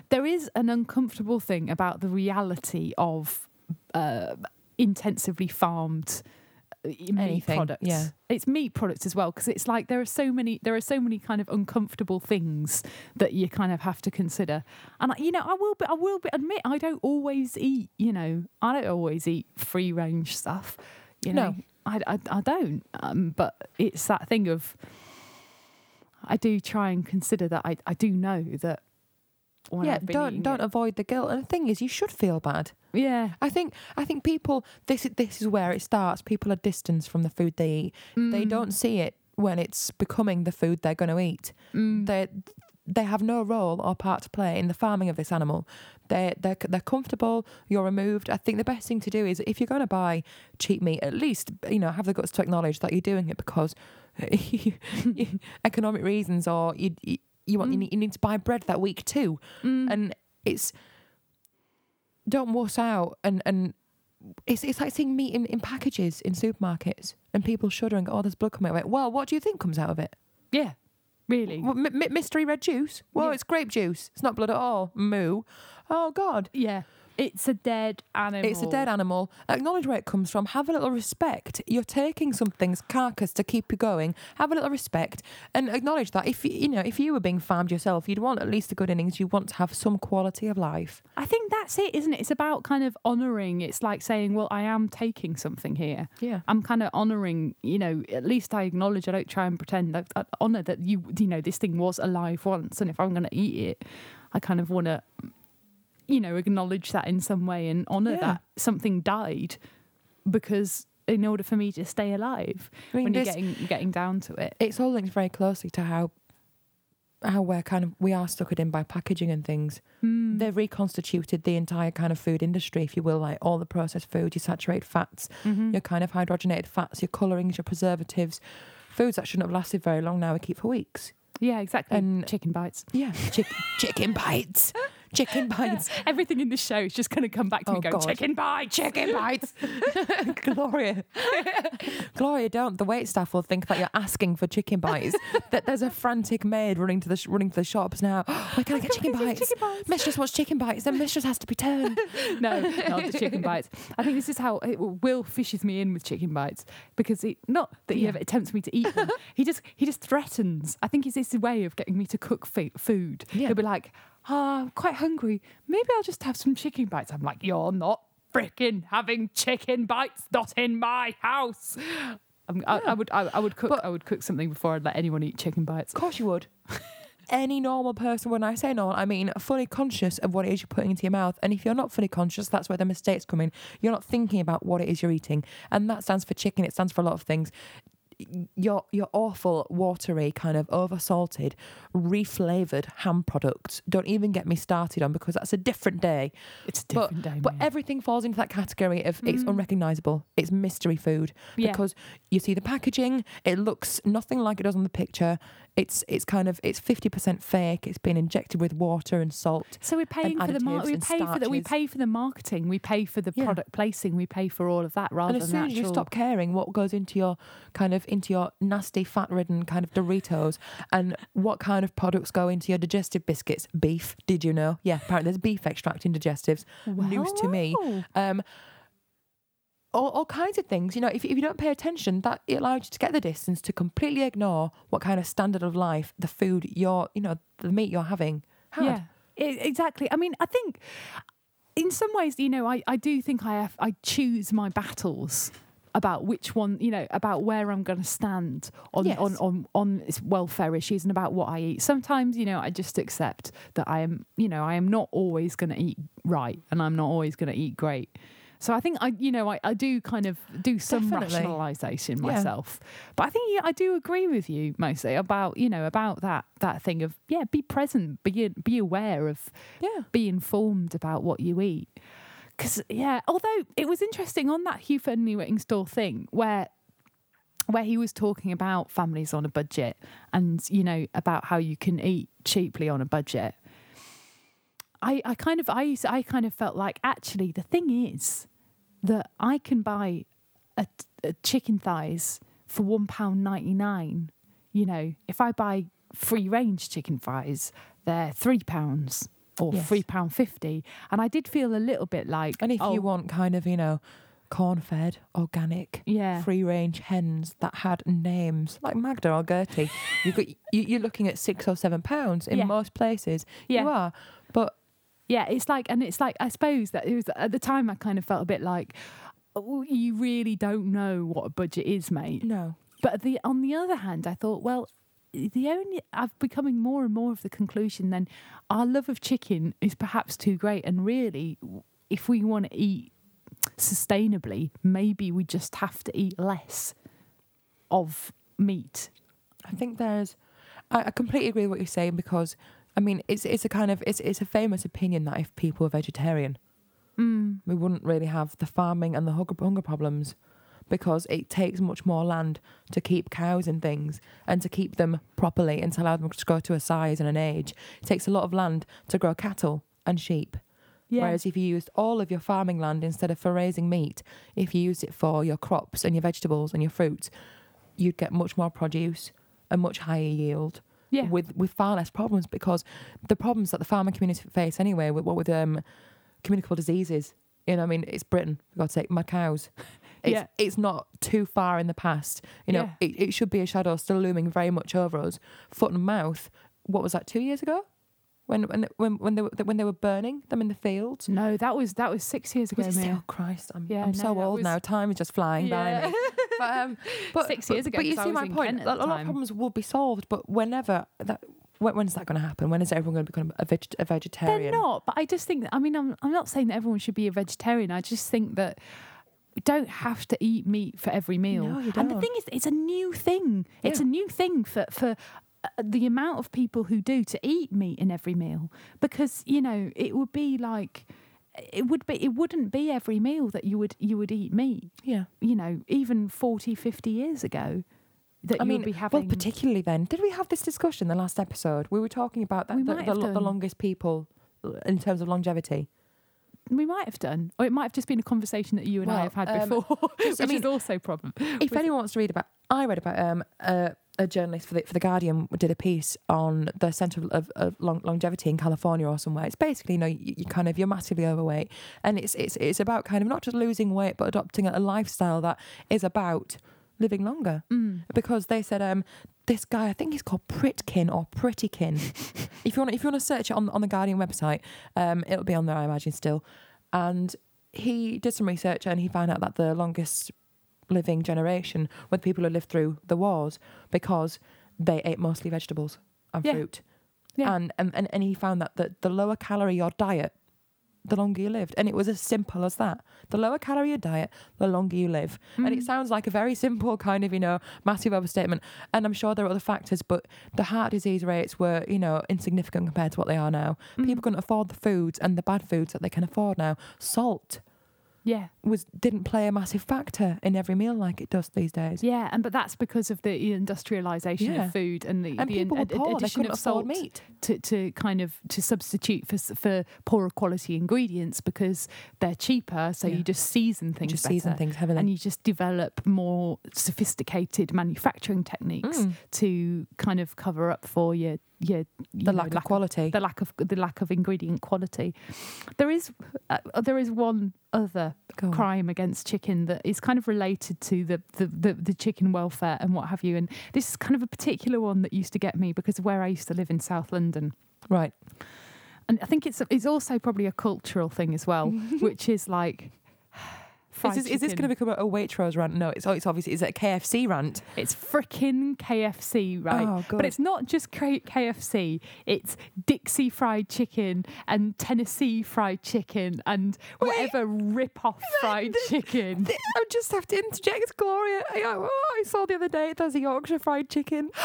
[SPEAKER 1] there is an uncomfortable thing about the reality of uh, intensively farmed uh, meat
[SPEAKER 2] Anything,
[SPEAKER 1] products.
[SPEAKER 2] yeah.
[SPEAKER 1] It's meat products as well because it's like there are so many there are so many kind of uncomfortable things that you kind of have to consider. And I- you know, I will be, I will be, admit I don't always eat, you know, I don't always eat free range stuff. You know,
[SPEAKER 2] No.
[SPEAKER 1] I, I, I don't. Um, but it's that thing of I do try and consider that I, I do know that when
[SPEAKER 2] yeah,
[SPEAKER 1] I've
[SPEAKER 2] don't don't
[SPEAKER 1] it-
[SPEAKER 2] avoid the guilt. And the thing is, you should feel bad.
[SPEAKER 1] yeah
[SPEAKER 2] I think I think people this is this is where it starts. People are distanced from the food they eat. They
[SPEAKER 1] Mm,
[SPEAKER 2] don't see it when it's becoming the food they're going to eat.
[SPEAKER 1] mm,
[SPEAKER 2] They they have no role or part to play in the farming of this animal. They they they're comfortable. You're removed. I think the best thing to do is if you're going to buy cheap meat, at least you know have the guts to acknowledge that you're doing it because economic reasons or you you, you want you,
[SPEAKER 1] Mm.
[SPEAKER 2] need, you need to buy bread that week too
[SPEAKER 1] mm.
[SPEAKER 2] and it's don't wuss out and and it's it's like seeing meat in, in packages in supermarkets and people shuddering oh there's blood coming out of it well what do you think comes out of it
[SPEAKER 1] yeah really?
[SPEAKER 2] Well, m- m- mystery red juice. Well
[SPEAKER 1] Yeah.
[SPEAKER 2] it's grape juice. It's not blood at all. Moo. Oh god.
[SPEAKER 1] Yeah it's a dead animal
[SPEAKER 2] it's a dead animal. Acknowledge where it comes from. Have a little respect. You're taking something's carcass to keep you going. Have a little respect and acknowledge that if you you know if you were being farmed yourself, you'd want at least a good innings. You want to have some quality of life.
[SPEAKER 1] I think that's it, isn't it? It's about kind of honouring. It's like saying, well, I am taking something here.
[SPEAKER 2] Yeah.
[SPEAKER 1] I'm kind of honouring, you know, at least I acknowledge, I don't try and pretend. I, I honour that you, you know, this thing was alive once. And if I'm going to eat it, I kind of want to, you know, acknowledge that in some way and honour
[SPEAKER 2] Yeah.
[SPEAKER 1] that something died because in order for me to stay alive,
[SPEAKER 2] I mean,
[SPEAKER 1] when you're getting, getting down to it.
[SPEAKER 2] it's all linked very closely to how how we're kind of we are stuck in by packaging and things.
[SPEAKER 1] Mm.
[SPEAKER 2] They've reconstituted the entire kind of food industry, if you will, like all the processed food, your saturated fats,
[SPEAKER 1] Mhm.
[SPEAKER 2] your kind of hydrogenated fats, your colourings, your preservatives, foods that shouldn't have lasted very long now we keep for weeks.
[SPEAKER 1] Yeah, exactly.
[SPEAKER 2] And-
[SPEAKER 1] Chicken bites.
[SPEAKER 2] Yeah, Chick- chicken bites, chicken bites,
[SPEAKER 1] Everything in this show is just going to come back to me
[SPEAKER 2] Oh,
[SPEAKER 1] going,
[SPEAKER 2] God.
[SPEAKER 1] chicken bites.
[SPEAKER 2] chicken bites. Gloria, Gloria, don't. The wait staff will think that you're asking for chicken bites. that there's a frantic maid running to the sh- running to the shops now. Where can I get chicken bites?
[SPEAKER 1] Chicken bites.
[SPEAKER 2] Mistress wants chicken bites. Then mistress has to be turned.
[SPEAKER 1] no, not the chicken bites. I think this is how it, Will fishes me in with chicken bites because it not that he
[SPEAKER 2] Yeah.
[SPEAKER 1] ever attempts me to eat them. he just he just threatens. I think it's this way of getting me to cook f- food.
[SPEAKER 2] Yeah.
[SPEAKER 1] He'll be like, "Ah, I'm quite hungry. Maybe I'll just have some chicken bites." I'm like, "You're not freaking having chicken bites. Not in my house." I'm, I, I would I, I would cook
[SPEAKER 2] But-
[SPEAKER 1] I would cook something before I'd let anyone eat chicken bites.
[SPEAKER 2] Of course you would. Any normal person, when I say normal, I mean fully conscious of what it is you're putting into your mouth. And if you're not fully conscious, that's where the mistakes come in. You're not thinking about what it is you're eating. And that stands for chicken, it stands for a lot of things. Your your awful, watery, kind of over salted, reflavoured ham products. Don't even get me started on because that's a different day.
[SPEAKER 1] It's a
[SPEAKER 2] But-
[SPEAKER 1] different day.
[SPEAKER 2] But everything falls into that category of it's
[SPEAKER 1] Mm.
[SPEAKER 2] unrecognisable. It's mystery food
[SPEAKER 1] yeah.
[SPEAKER 2] because you see the packaging it looks nothing like it does on the picture it's it's kind of it's 50% fake it's been injected with water and salt
[SPEAKER 1] So we're paying for the mar- we pay for the we pay for the marketing, we pay for the
[SPEAKER 2] Yeah.
[SPEAKER 1] product placing, we pay for all of that rather
[SPEAKER 2] and as
[SPEAKER 1] than
[SPEAKER 2] soon as you stop caring what goes into your kind of into your nasty fat ridden kind of doritos and what kind of products go into your digestive biscuits? Beef did you know? Yeah apparently there's beef extract in digestives. News to me. Um all, all kinds of things. You know, if, if you don't pay attention, that it allows you to get the distance to completely ignore what kind of standard of life the food you're, you know, the meat you're having had.
[SPEAKER 1] Yeah, e- exactly. I mean, I think in some ways, you know, I, I do think I have, I choose my battles about which one, you know, about where I'm going to stand on,
[SPEAKER 2] Yes.
[SPEAKER 1] on on on this welfare issues and about what I eat. Sometimes, you know, I just accept that I am, you know, I am not always going to eat right and I'm not always going to eat great. So I think I, you know, I, I do kind of do some
[SPEAKER 2] Definitely.
[SPEAKER 1] rationalisation
[SPEAKER 2] Yeah.
[SPEAKER 1] myself, but I think yeah, I do agree with you mostly about you know about that that thing of yeah, be present, be be aware of,
[SPEAKER 2] Yeah.
[SPEAKER 1] be informed about what you eat. Because yeah, although it was interesting on that Hugh Ferdinand Whittingstall thing where where he was talking about families on a budget and you know about how you can eat cheaply on a budget. I, I kind of I used- I kind of felt like actually the thing is that I can buy a, a chicken thighs for one pound ninety nine. You know, if I buy free range chicken thighs, they're three pounds or
[SPEAKER 2] Yes.
[SPEAKER 1] three pound fifty. And I did feel a little bit like,
[SPEAKER 2] And if
[SPEAKER 1] oh,
[SPEAKER 2] you want kind of, you know, corn fed, organic,
[SPEAKER 1] yeah,
[SPEAKER 2] free range hens that had names like Magda or Gertie, you've got, you, you're looking at six or seven pounds in
[SPEAKER 1] Yeah.
[SPEAKER 2] most places.
[SPEAKER 1] Yeah.
[SPEAKER 2] You are. But
[SPEAKER 1] Yeah, it's like, and it's like, I suppose that it was at the time I kind of felt a bit like, oh, you really don't know what a budget is, mate.
[SPEAKER 2] no.
[SPEAKER 1] But the on the other hand, I thought, well, the only I'm becoming more and more of the conclusion then our love of chicken is perhaps too great, and really, if we want to eat sustainably, maybe we just have to eat less of meat.
[SPEAKER 2] I think there's. I, I completely agree with what you're saying because, I mean, it's it's a kind of it's it's a famous opinion that if people were vegetarian,
[SPEAKER 1] Mm.
[SPEAKER 2] we wouldn't really have the farming and the hunger, hunger problems because it takes much more land to keep cows and things and to keep them properly and to allow them to grow to a size and an age. It takes a lot of land to grow cattle and sheep.
[SPEAKER 1] Yeah,
[SPEAKER 2] Whereas if you used all of your farming land instead of for raising meat, if you used it for your crops and your vegetables and your fruits, you'd get much more produce and much higher yield
[SPEAKER 1] yeah,
[SPEAKER 2] with with far less problems because the problems that the farming community face anyway with what with um communicable diseases you know I mean it's Britain for God's sake mad cows. It's,
[SPEAKER 1] Yeah.
[SPEAKER 2] it's not too far in the past you know
[SPEAKER 1] Yeah.
[SPEAKER 2] it, it should be a shadow still looming very much over us. Foot and mouth what was that two years ago? When when when when they were when they were burning them in the fields?
[SPEAKER 1] No, that was that was six years ago,
[SPEAKER 2] was it still? Christ I'm,
[SPEAKER 1] Yeah,
[SPEAKER 2] I'm
[SPEAKER 1] no,
[SPEAKER 2] so old
[SPEAKER 1] was-
[SPEAKER 2] now. Time is just flying by me um but
[SPEAKER 1] Six years ago,
[SPEAKER 2] but you see my point a lot of problems will be solved but whenever that when, when's that going to happen? When is everyone going to become a, veg- a vegetarian?
[SPEAKER 1] They're not, but I just think. I mean, I'm I'm not saying that everyone should be a vegetarian. I just think that we don't have to eat meat for every meal.
[SPEAKER 2] No, you
[SPEAKER 1] And the thing is, it's a new thing. It's a new thing for for. uh, The amount of people who do to eat meat in every meal, because you know it would be like, it would be it wouldn't be every meal that you would you would eat meat.
[SPEAKER 2] Yeah.
[SPEAKER 1] You know, even 40, 50 years ago, that
[SPEAKER 2] I
[SPEAKER 1] you
[SPEAKER 2] mean,
[SPEAKER 1] would be having.
[SPEAKER 2] well, particularly then, did we have this discussion the last episode? We were talking about that the, the, the longest people uh, in terms of longevity.
[SPEAKER 1] we might have done, or it might have just been a conversation that you and I have had
[SPEAKER 2] um,
[SPEAKER 1] before, which
[SPEAKER 2] I mean,
[SPEAKER 1] is also a problem.
[SPEAKER 2] If anyone wants to read about, I read about um a, a journalist for the for the Guardian did a piece on the centre of, of, of long, longevity in California or somewhere. It's basically you know you, you kind of you're massively overweight, and it's it's it's about kind of not just losing weight but adopting a lifestyle that is about living longer.
[SPEAKER 1] Mm.
[SPEAKER 2] because they said um this guy I think he's called Pritkin or Prettykin. if you want if you want to search it on on the Guardian website, um it'll be on there I imagine still. And he did some research and he found out that the longest living generation the people who lived through the wars because they ate mostly vegetables and
[SPEAKER 1] Yeah.
[SPEAKER 2] fruit.
[SPEAKER 1] Yeah.
[SPEAKER 2] And, and and and he found that the, the lower calorie your diet, the longer you lived. And it was as simple as that. The lower calorie your diet, the longer you live. And it
[SPEAKER 1] Mm.
[SPEAKER 2] sounds like a very simple kind of, you know, massive overstatement. And I'm sure there are other factors, but the heart disease rates were, you know, insignificant compared to what they are now.
[SPEAKER 1] Mm.
[SPEAKER 2] People couldn't afford the foods and the bad foods that they can afford now. Salt
[SPEAKER 1] Yeah,
[SPEAKER 2] was didn't play a massive factor in every meal like it does these days.
[SPEAKER 1] yeah, and but that's because of the industrialization
[SPEAKER 2] Yeah.
[SPEAKER 1] of food and the
[SPEAKER 2] And
[SPEAKER 1] the
[SPEAKER 2] people were
[SPEAKER 1] ad- addition of salt
[SPEAKER 2] meat.
[SPEAKER 1] to to kind of to substitute for for poorer quality ingredients because they're cheaper. So
[SPEAKER 2] Yeah.
[SPEAKER 1] you just season things
[SPEAKER 2] Just
[SPEAKER 1] better.
[SPEAKER 2] season things heavily.
[SPEAKER 1] and you just develop more sophisticated manufacturing techniques
[SPEAKER 2] Mm.
[SPEAKER 1] to kind of cover up for your you
[SPEAKER 2] the
[SPEAKER 1] know,
[SPEAKER 2] lack of quality.
[SPEAKER 1] the lack of the lack of ingredient quality. There is uh, there is one other
[SPEAKER 2] on.
[SPEAKER 1] crime against chicken that is kind of related to the, the, the, the chicken welfare and what have you. And this is kind of a particular one that used to get me because of where I used to live in South London.
[SPEAKER 2] Right.
[SPEAKER 1] And I think it's it's also probably a cultural thing as well, which is like fried
[SPEAKER 2] is this, this going to become a Waitrose rant? No, it's it's obviously it's a KFC rant.
[SPEAKER 1] It's frickin' KFC, right?
[SPEAKER 2] Oh,
[SPEAKER 1] but it's not just KFC. It's Dixie fried chicken and Tennessee fried chicken and
[SPEAKER 2] Wait,
[SPEAKER 1] whatever rip-off fried chicken.
[SPEAKER 2] I just have to interject, Gloria. I, oh, I saw the other day there's a Yorkshire fried chicken.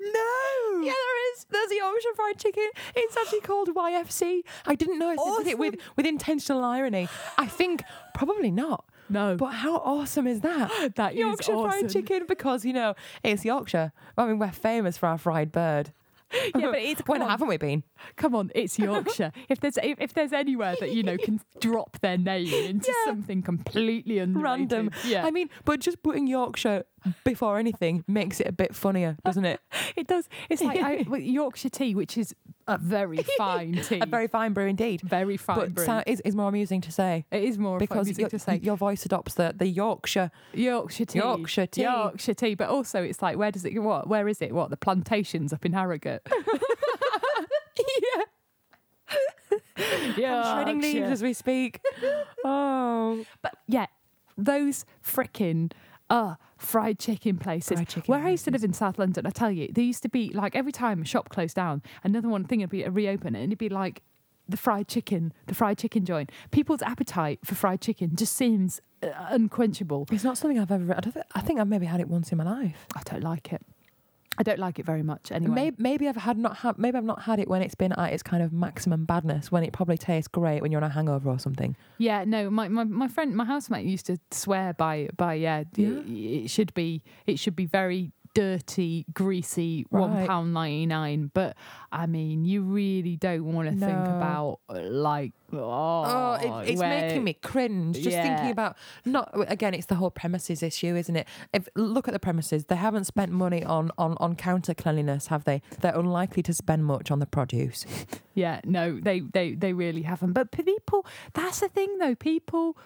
[SPEAKER 1] no.
[SPEAKER 2] Yeah, there is. There's the Yorkshire fried chicken. It's actually called YFC. I didn't know they did it with, with intentional irony. I think probably not.
[SPEAKER 1] No.
[SPEAKER 2] But how awesome is that?
[SPEAKER 1] That
[SPEAKER 2] Yorkshire
[SPEAKER 1] awesome.
[SPEAKER 2] fried chicken because, you know, it's Yorkshire. I mean, we're famous for our fried bird.
[SPEAKER 1] Yeah, but it's
[SPEAKER 2] when
[SPEAKER 1] on.
[SPEAKER 2] haven't we been?
[SPEAKER 1] Come on, it's Yorkshire. if there's if, if there's anywhere that you know can drop their name into
[SPEAKER 2] Yeah.
[SPEAKER 1] something completely unrelated,
[SPEAKER 2] Random.
[SPEAKER 1] yeah,
[SPEAKER 2] I mean, but just putting Yorkshire before anything makes it a bit funnier, doesn't it?
[SPEAKER 1] it does. It's like I, Yorkshire tea, which is a very fine tea,
[SPEAKER 2] a very fine brew indeed.
[SPEAKER 1] very fine.
[SPEAKER 2] But
[SPEAKER 1] brew.
[SPEAKER 2] so, is, is more amusing to say
[SPEAKER 1] it is more
[SPEAKER 2] because your,
[SPEAKER 1] to say
[SPEAKER 2] your voice adopts the, the Yorkshire.
[SPEAKER 1] Yorkshire tea,
[SPEAKER 2] Yorkshire tea.
[SPEAKER 1] Yorkshire tea. But also, it's like where does it? What? Where is it? What the plantations up in Harrogate?
[SPEAKER 2] yeah. I'm shredding leaves as we speak. Oh.
[SPEAKER 1] But yeah, those fricking uh fried chicken places.
[SPEAKER 2] Fried chicken
[SPEAKER 1] Where I used to live in South London, I tell you, there used to be like every time a shop closed down, another one thing would be reopen, and it'd be like the fried chicken, the fried chicken joint. People's appetite for fried chicken just seems uh, unquenchable.
[SPEAKER 2] It's not something I've ever. I, don't think, I think I've maybe had it once in my life.
[SPEAKER 1] I don't like it. I don't like it very much. Anyway,
[SPEAKER 2] Maybe, maybe I've had not had. Maybe I've not had it when it's been at its kind of maximum badness. When it probably tastes great when you're on a hangover or something.
[SPEAKER 1] Yeah, no, my, my, my friend, my housemate used to swear by by yeah,
[SPEAKER 2] Yeah.
[SPEAKER 1] it should be it should be very dirty, greasy, one pound ninety nine. But I mean, you really don't want to think about like oh,
[SPEAKER 2] Oh, it, it's
[SPEAKER 1] where-
[SPEAKER 2] making me cringe just thinking about not again. It's the whole premises issue, isn't it? If look at the premises, they haven't spent money on on on counter cleanliness, have they? They're unlikely to spend much on the produce.
[SPEAKER 1] Yeah, no, they they they really haven't. But people, that's the thing though. People,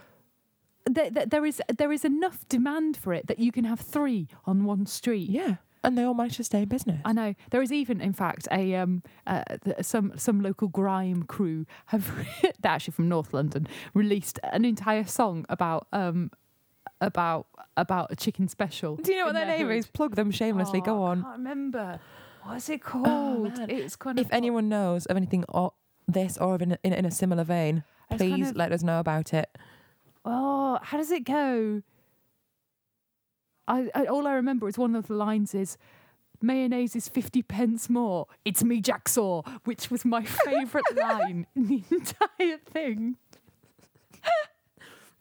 [SPEAKER 1] there, is there is enough demand for it that you can have three on one street.
[SPEAKER 2] Yeah, and they all manage to stay in business.
[SPEAKER 1] I know there is even, in fact, a um, uh, th- some some local grime crew have they're actually from North London released an entire song about um about about a chicken special.
[SPEAKER 2] Do you know what
[SPEAKER 1] in
[SPEAKER 2] their name
[SPEAKER 1] hood.
[SPEAKER 2] is? Plug them shamelessly.
[SPEAKER 1] Oh,
[SPEAKER 2] Go on.
[SPEAKER 1] I can't remember. What's it
[SPEAKER 2] Oh,
[SPEAKER 1] called?
[SPEAKER 2] man.
[SPEAKER 1] it's kind of
[SPEAKER 2] If anyone knows of anything or this or of in, in, in a similar vein,
[SPEAKER 1] It's kind
[SPEAKER 2] please
[SPEAKER 1] of-
[SPEAKER 2] let us know about it.
[SPEAKER 1] Oh, how does it go? I, I all I remember is one of the lines is mayonnaise is 50 pence more. It's me, Jacksaw, which was my favourite line in the entire thing.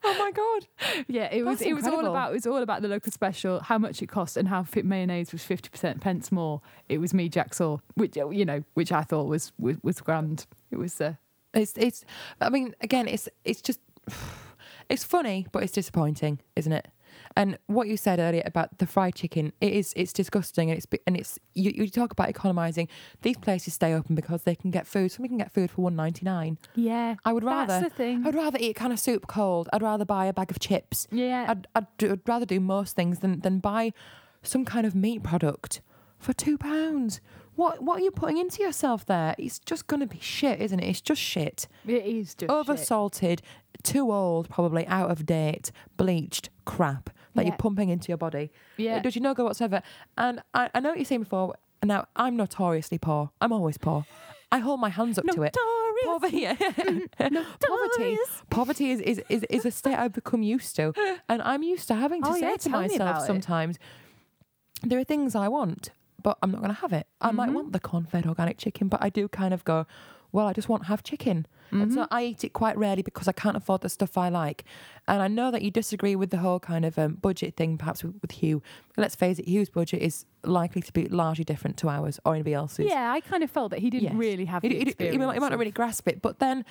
[SPEAKER 2] Oh my god!
[SPEAKER 1] Yeah, it was
[SPEAKER 2] That's
[SPEAKER 1] it was all about it was all about the local special, how much it cost, and how fit mayonnaise was 50% pence more. It was me, Jacksaw, which you know, which I thought was was, was grand. It was uh,
[SPEAKER 2] It's it's. I mean, again, it's it's just it's funny, but it's disappointing, isn't it? And what you said earlier about the fried chicken, it is it's disgusting, and it's and it's you, you talk about economizing. These places stay open because they can get food. Somebody can get food for one ninety nine.
[SPEAKER 1] yeah.
[SPEAKER 2] I would rather.
[SPEAKER 1] That's the thing.
[SPEAKER 2] I'd rather eat kind of soup cold. I'd rather buy a bag of chips.
[SPEAKER 1] yeah.
[SPEAKER 2] I'd, I'd, do, I'd rather do most things than, than buy some kind of meat product for two pounds. What what are you putting into yourself there? It's just gonna be shit, isn't it? It's just shit.
[SPEAKER 1] it is just
[SPEAKER 2] Over
[SPEAKER 1] shit.
[SPEAKER 2] salted, too old, probably out of date, bleached crap that
[SPEAKER 1] Yeah.
[SPEAKER 2] you're pumping into your body.
[SPEAKER 1] Yeah.
[SPEAKER 2] It does you no good whatsoever. And I, I know what you're saying before. Now I'm notoriously poor. I'm always poor. I hold my hands up to it. Poverty, poverty, poverty is, is, is, is a state I've become used to, and I'm used to having to
[SPEAKER 1] Oh,
[SPEAKER 2] say
[SPEAKER 1] yeah,
[SPEAKER 2] to
[SPEAKER 1] me
[SPEAKER 2] myself sometimes, there are things I want, but I'm not going to have it. I might
[SPEAKER 1] Mhm.
[SPEAKER 2] want the corn-fed organic chicken, but I do kind of go, well, I just want to have chicken, and so
[SPEAKER 1] Mhm.
[SPEAKER 2] I eat it quite rarely because I can't afford the stuff I like. And I know that you disagree with the whole kind of um, budget thing, perhaps with, with Hugh. Let's face it, Hugh's budget is likely to be largely different to ours or anybody else's.
[SPEAKER 1] Yeah, I kind of felt that he didn't
[SPEAKER 2] Yes.
[SPEAKER 1] really have
[SPEAKER 2] He,
[SPEAKER 1] the
[SPEAKER 2] he, he, might, he might not really grasp it, but then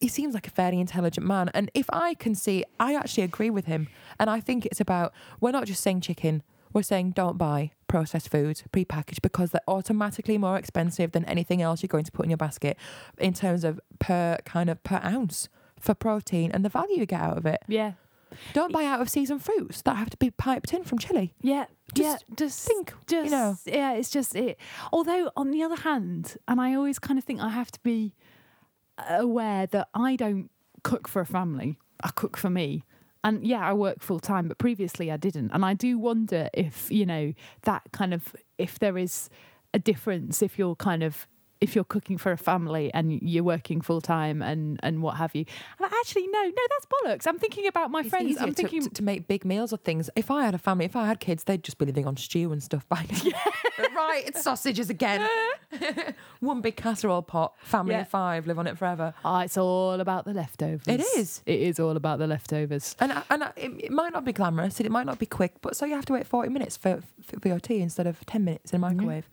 [SPEAKER 2] he seems like a fairly intelligent man. And if I can see, I actually agree with him. And I think it's about, we're not just saying chicken, we're saying don't buy processed foods, prepackaged, because they're automatically more expensive than anything else you're going to put in your basket in terms of per kind of per ounce for protein and the value you get out of it.
[SPEAKER 1] Yeah,
[SPEAKER 2] Don't buy out of season fruits that have to be piped in from Chile.
[SPEAKER 1] yeah,
[SPEAKER 2] Just
[SPEAKER 1] yeah. Just
[SPEAKER 2] think,
[SPEAKER 1] just
[SPEAKER 2] you know.
[SPEAKER 1] yeah. It's just it. Although on the other hand, and I always kind of think I have to be uh, aware that I don't cook for a family. I cook for me. And yeah, I work full time, but previously I didn't. And I do wonder if, you know, that kind of, if there is a difference if you're kind of if you're cooking for a family and you're working full time and and what have you. And actually, no, no, that's bollocks. I'm thinking about my
[SPEAKER 2] It's
[SPEAKER 1] friends. I'm thinking,
[SPEAKER 2] to, to make big meals of things. If I had a family, if I had kids, they'd just be living on stew and stuff by now. right, it's sausages again. One big casserole pot, family
[SPEAKER 1] Yeah.
[SPEAKER 2] of five, live on it forever.
[SPEAKER 1] oh, it's all about the leftovers.
[SPEAKER 2] It is.
[SPEAKER 1] It is all about the leftovers.
[SPEAKER 2] And I- and I- it, it might not be glamorous, it might not be quick, but so you have to wait forty minutes for for, your tea instead of ten minutes in a microwave.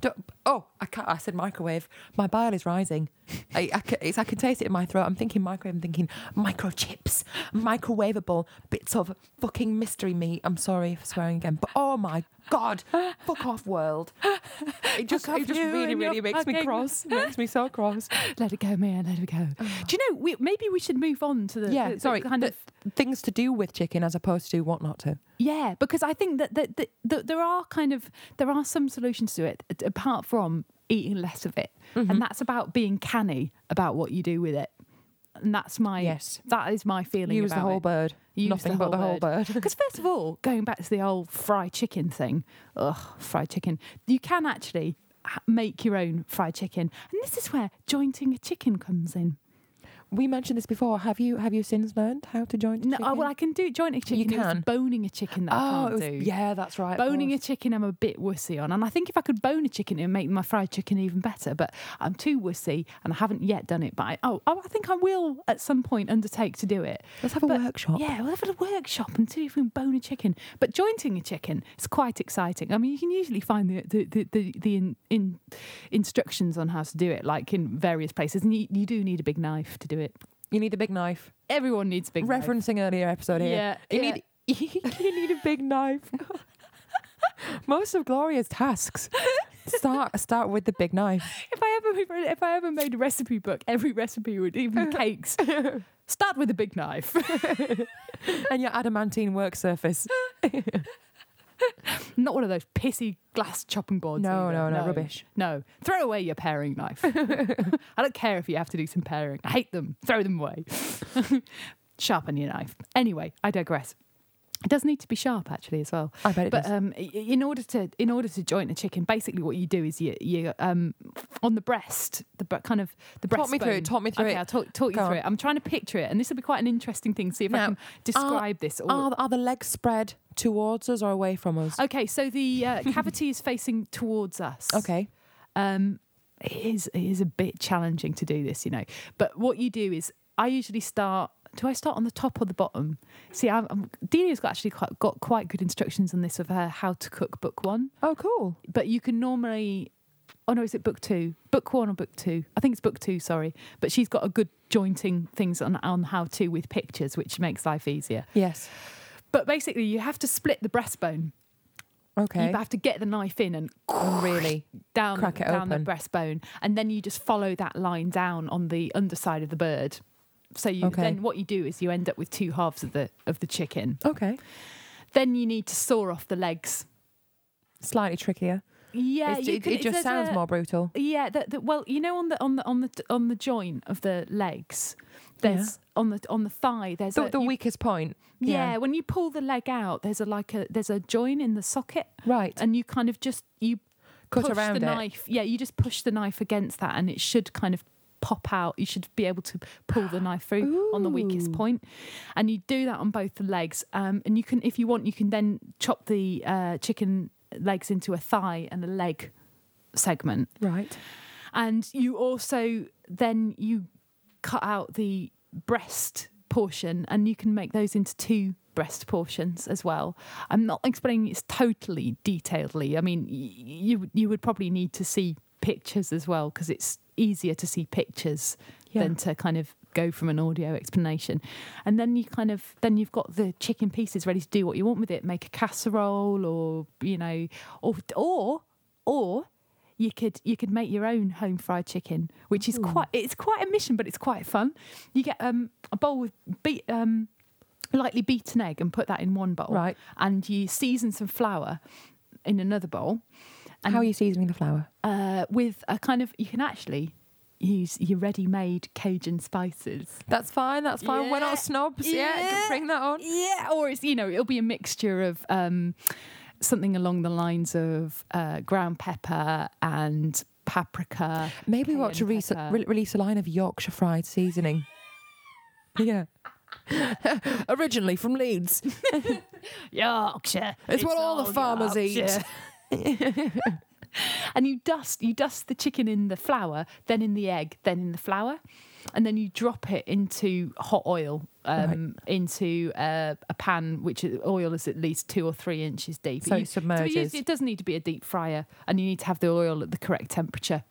[SPEAKER 2] Don't- oh, I can't. I said microwave. My bile is rising. I, I, can, it's, I can taste it in my throat. I'm thinking microwave. I'm thinking microchips, microwavable bits of fucking mystery meat. I'm sorry for swearing again, but oh my god, fuck off, world. It just, it just
[SPEAKER 1] you
[SPEAKER 2] really, really makes me
[SPEAKER 1] fucking-
[SPEAKER 2] cross. makes me so cross.
[SPEAKER 1] Let it go, Mia. Let it go. Oh. Do you know? We, maybe we should move on to the
[SPEAKER 2] Yeah,
[SPEAKER 1] the- the
[SPEAKER 2] sorry.
[SPEAKER 1] kind
[SPEAKER 2] the-
[SPEAKER 1] of
[SPEAKER 2] things to do with chicken as opposed to what not to.
[SPEAKER 1] Yeah, because I think that, that, that, that there are kind of there are some solutions to it a- apart from eating less of it,
[SPEAKER 2] Mm-hmm.
[SPEAKER 1] and that's about being canny about what you do with it. And that's my
[SPEAKER 2] Yes.
[SPEAKER 1] that is my feeling.
[SPEAKER 2] Use the whole
[SPEAKER 1] it.
[SPEAKER 2] bird.
[SPEAKER 1] Use
[SPEAKER 2] Nothing
[SPEAKER 1] the
[SPEAKER 2] but the
[SPEAKER 1] whole
[SPEAKER 2] whole bird.
[SPEAKER 1] Because first of all, going back to the old fried chicken thing, ugh, fried chicken. You can actually make your own fried chicken, and this is where jointing a chicken comes in.
[SPEAKER 2] We mentioned this before. Have you have you since learned how to join?
[SPEAKER 1] No, oh, well, I can do joint a chicken.
[SPEAKER 2] You can?
[SPEAKER 1] boning a chicken that I
[SPEAKER 2] Oh,
[SPEAKER 1] can't
[SPEAKER 2] it was-
[SPEAKER 1] do.
[SPEAKER 2] yeah, that's right.
[SPEAKER 1] Boning a chicken, I'm a bit wussy on. And I think if I could bone a chicken, it would make my fried chicken even better. But I'm too wussy and I haven't yet done it. But I, oh, oh, I think I will at some point undertake to do it.
[SPEAKER 2] Let's have a workshop.
[SPEAKER 1] Yeah, we'll have a workshop and see if we can bone a chicken. But jointing a chicken is quite exciting. I mean, you can usually find the the, the, the, the in, in instructions on how to do it, like in various places. And you, you do need a big knife to do it.
[SPEAKER 2] You need a big knife.
[SPEAKER 1] Everyone needs a big knife.
[SPEAKER 2] Referencing earlier episode here.
[SPEAKER 1] Yeah,
[SPEAKER 2] You
[SPEAKER 1] yeah.
[SPEAKER 2] need you need a big knife. Most of Gloria's tasks start start with the big knife.
[SPEAKER 1] If I ever if I ever made a recipe book, every recipe would even cakes start with a big knife.
[SPEAKER 2] and your adamantine work surface.
[SPEAKER 1] Not one of those pissy glass chopping boards.
[SPEAKER 2] No,
[SPEAKER 1] either.
[SPEAKER 2] no, no, rubbish.
[SPEAKER 1] No, throw away your paring knife. I don't care if you have to do some paring. I hate them. Throw them away. Sharpen your knife. Anyway, I digress. It does need to be sharp actually as well.
[SPEAKER 2] I bet it
[SPEAKER 1] But
[SPEAKER 2] does.
[SPEAKER 1] um, in order to in order to joint a chicken, basically what you do is you you um on the breast, the kind of the breast.
[SPEAKER 2] Talk me through it, talk me through
[SPEAKER 1] okay,
[SPEAKER 2] it.
[SPEAKER 1] I'll talk, talk you through
[SPEAKER 2] on.
[SPEAKER 1] it. I'm trying to picture it, and this will be quite an interesting thing. See if I can describe this. Or,
[SPEAKER 2] Are, are the legs spread towards us or away from us?
[SPEAKER 1] okay, so the uh, cavity is facing towards us.
[SPEAKER 2] Okay.
[SPEAKER 1] Um, it is it is a bit challenging to do this, you know. But what you do is, I usually start. Do I start on the top or the bottom? See, I'm, I'm, Delia's got actually quite, got quite good instructions on this of her how to cook book one.
[SPEAKER 2] Oh, cool.
[SPEAKER 1] But you can normally. Oh no, is it book two? Book one or book two? I think it's book two. Sorry, but she's got a good jointing things on on how to with pictures, which makes life easier.
[SPEAKER 2] Yes.
[SPEAKER 1] But basically, you have to split the breastbone.
[SPEAKER 2] Okay.
[SPEAKER 1] You have to get the knife in and
[SPEAKER 2] Oh, really?
[SPEAKER 1] down
[SPEAKER 2] Crack it
[SPEAKER 1] down the breastbone, and then you just follow that line down on the underside of the bird. So you
[SPEAKER 2] Okay.
[SPEAKER 1] then what you do is you end up with two halves of the of the chicken.
[SPEAKER 2] Okay.
[SPEAKER 1] Then you need to saw off the legs.
[SPEAKER 2] Slightly trickier.
[SPEAKER 1] Yeah,
[SPEAKER 2] it,
[SPEAKER 1] can-
[SPEAKER 2] it just sounds
[SPEAKER 1] a-
[SPEAKER 2] more brutal.
[SPEAKER 1] Yeah, the, the, well, you know, on the on the on the on the joint of the legs, there's on the on the thigh. There's
[SPEAKER 2] The,
[SPEAKER 1] a,
[SPEAKER 2] the
[SPEAKER 1] you-
[SPEAKER 2] weakest point.
[SPEAKER 1] Yeah, when you pull the leg out, there's a like a there's a joint in the socket,
[SPEAKER 2] Right.
[SPEAKER 1] and you kind of just you
[SPEAKER 2] Cut
[SPEAKER 1] push
[SPEAKER 2] around
[SPEAKER 1] the
[SPEAKER 2] it.
[SPEAKER 1] knife. Yeah, you just push the knife against that, and it should kind of pop out. You should be able to pull the knife through on the weakest
[SPEAKER 2] Ooh.
[SPEAKER 1] point, and you do that on both the legs. Um, and you can, if you want, you can then chop the uh, chicken legs into a thigh and a leg segment,
[SPEAKER 2] Right.
[SPEAKER 1] and you also then you cut out the breast portion, and you can make those into two breast portions as well. I'm not explaining it's totally detailedly. I mean, y- you you would probably need to see pictures as well because it's easier to see pictures
[SPEAKER 2] Yeah.
[SPEAKER 1] than to kind of go from an audio explanation. And then you kind of then you've got the chicken pieces ready to do what you want with it. Make a casserole or you know or or or you could you could make your own home fried chicken, which is
[SPEAKER 2] Ooh.
[SPEAKER 1] quite it's quite a mission, but it's quite fun. You get um a bowl with beat um lightly beaten egg and put that in one bowl,
[SPEAKER 2] Right.
[SPEAKER 1] and you season some flour in another bowl. And
[SPEAKER 2] How are you seasoning the flour?
[SPEAKER 1] uh, with a kind of you can actually use your ready-made Cajun spices.
[SPEAKER 2] That's fine. That's fine. We're not snobs. Yeah, you
[SPEAKER 1] Yeah.
[SPEAKER 2] can bring that on.
[SPEAKER 1] Yeah, or it's you know it'll be a mixture of um, something along the lines of uh, ground pepper and paprika.
[SPEAKER 2] Maybe we ought to re- re- release a line of Yorkshire fried seasoning. yeah. Originally from Leeds.
[SPEAKER 1] Yorkshire.
[SPEAKER 2] It's what all the farmers eat.
[SPEAKER 1] And you dust you dust the chicken in the flour, then in the egg, then in the flour, and then you drop it into hot oil, um, into uh, a pan which oil is at least two or three inches deep.
[SPEAKER 2] So
[SPEAKER 1] You-
[SPEAKER 2] it submerges.
[SPEAKER 1] it doesn't need to be a deep fryer, and you need to have the oil at the correct temperature.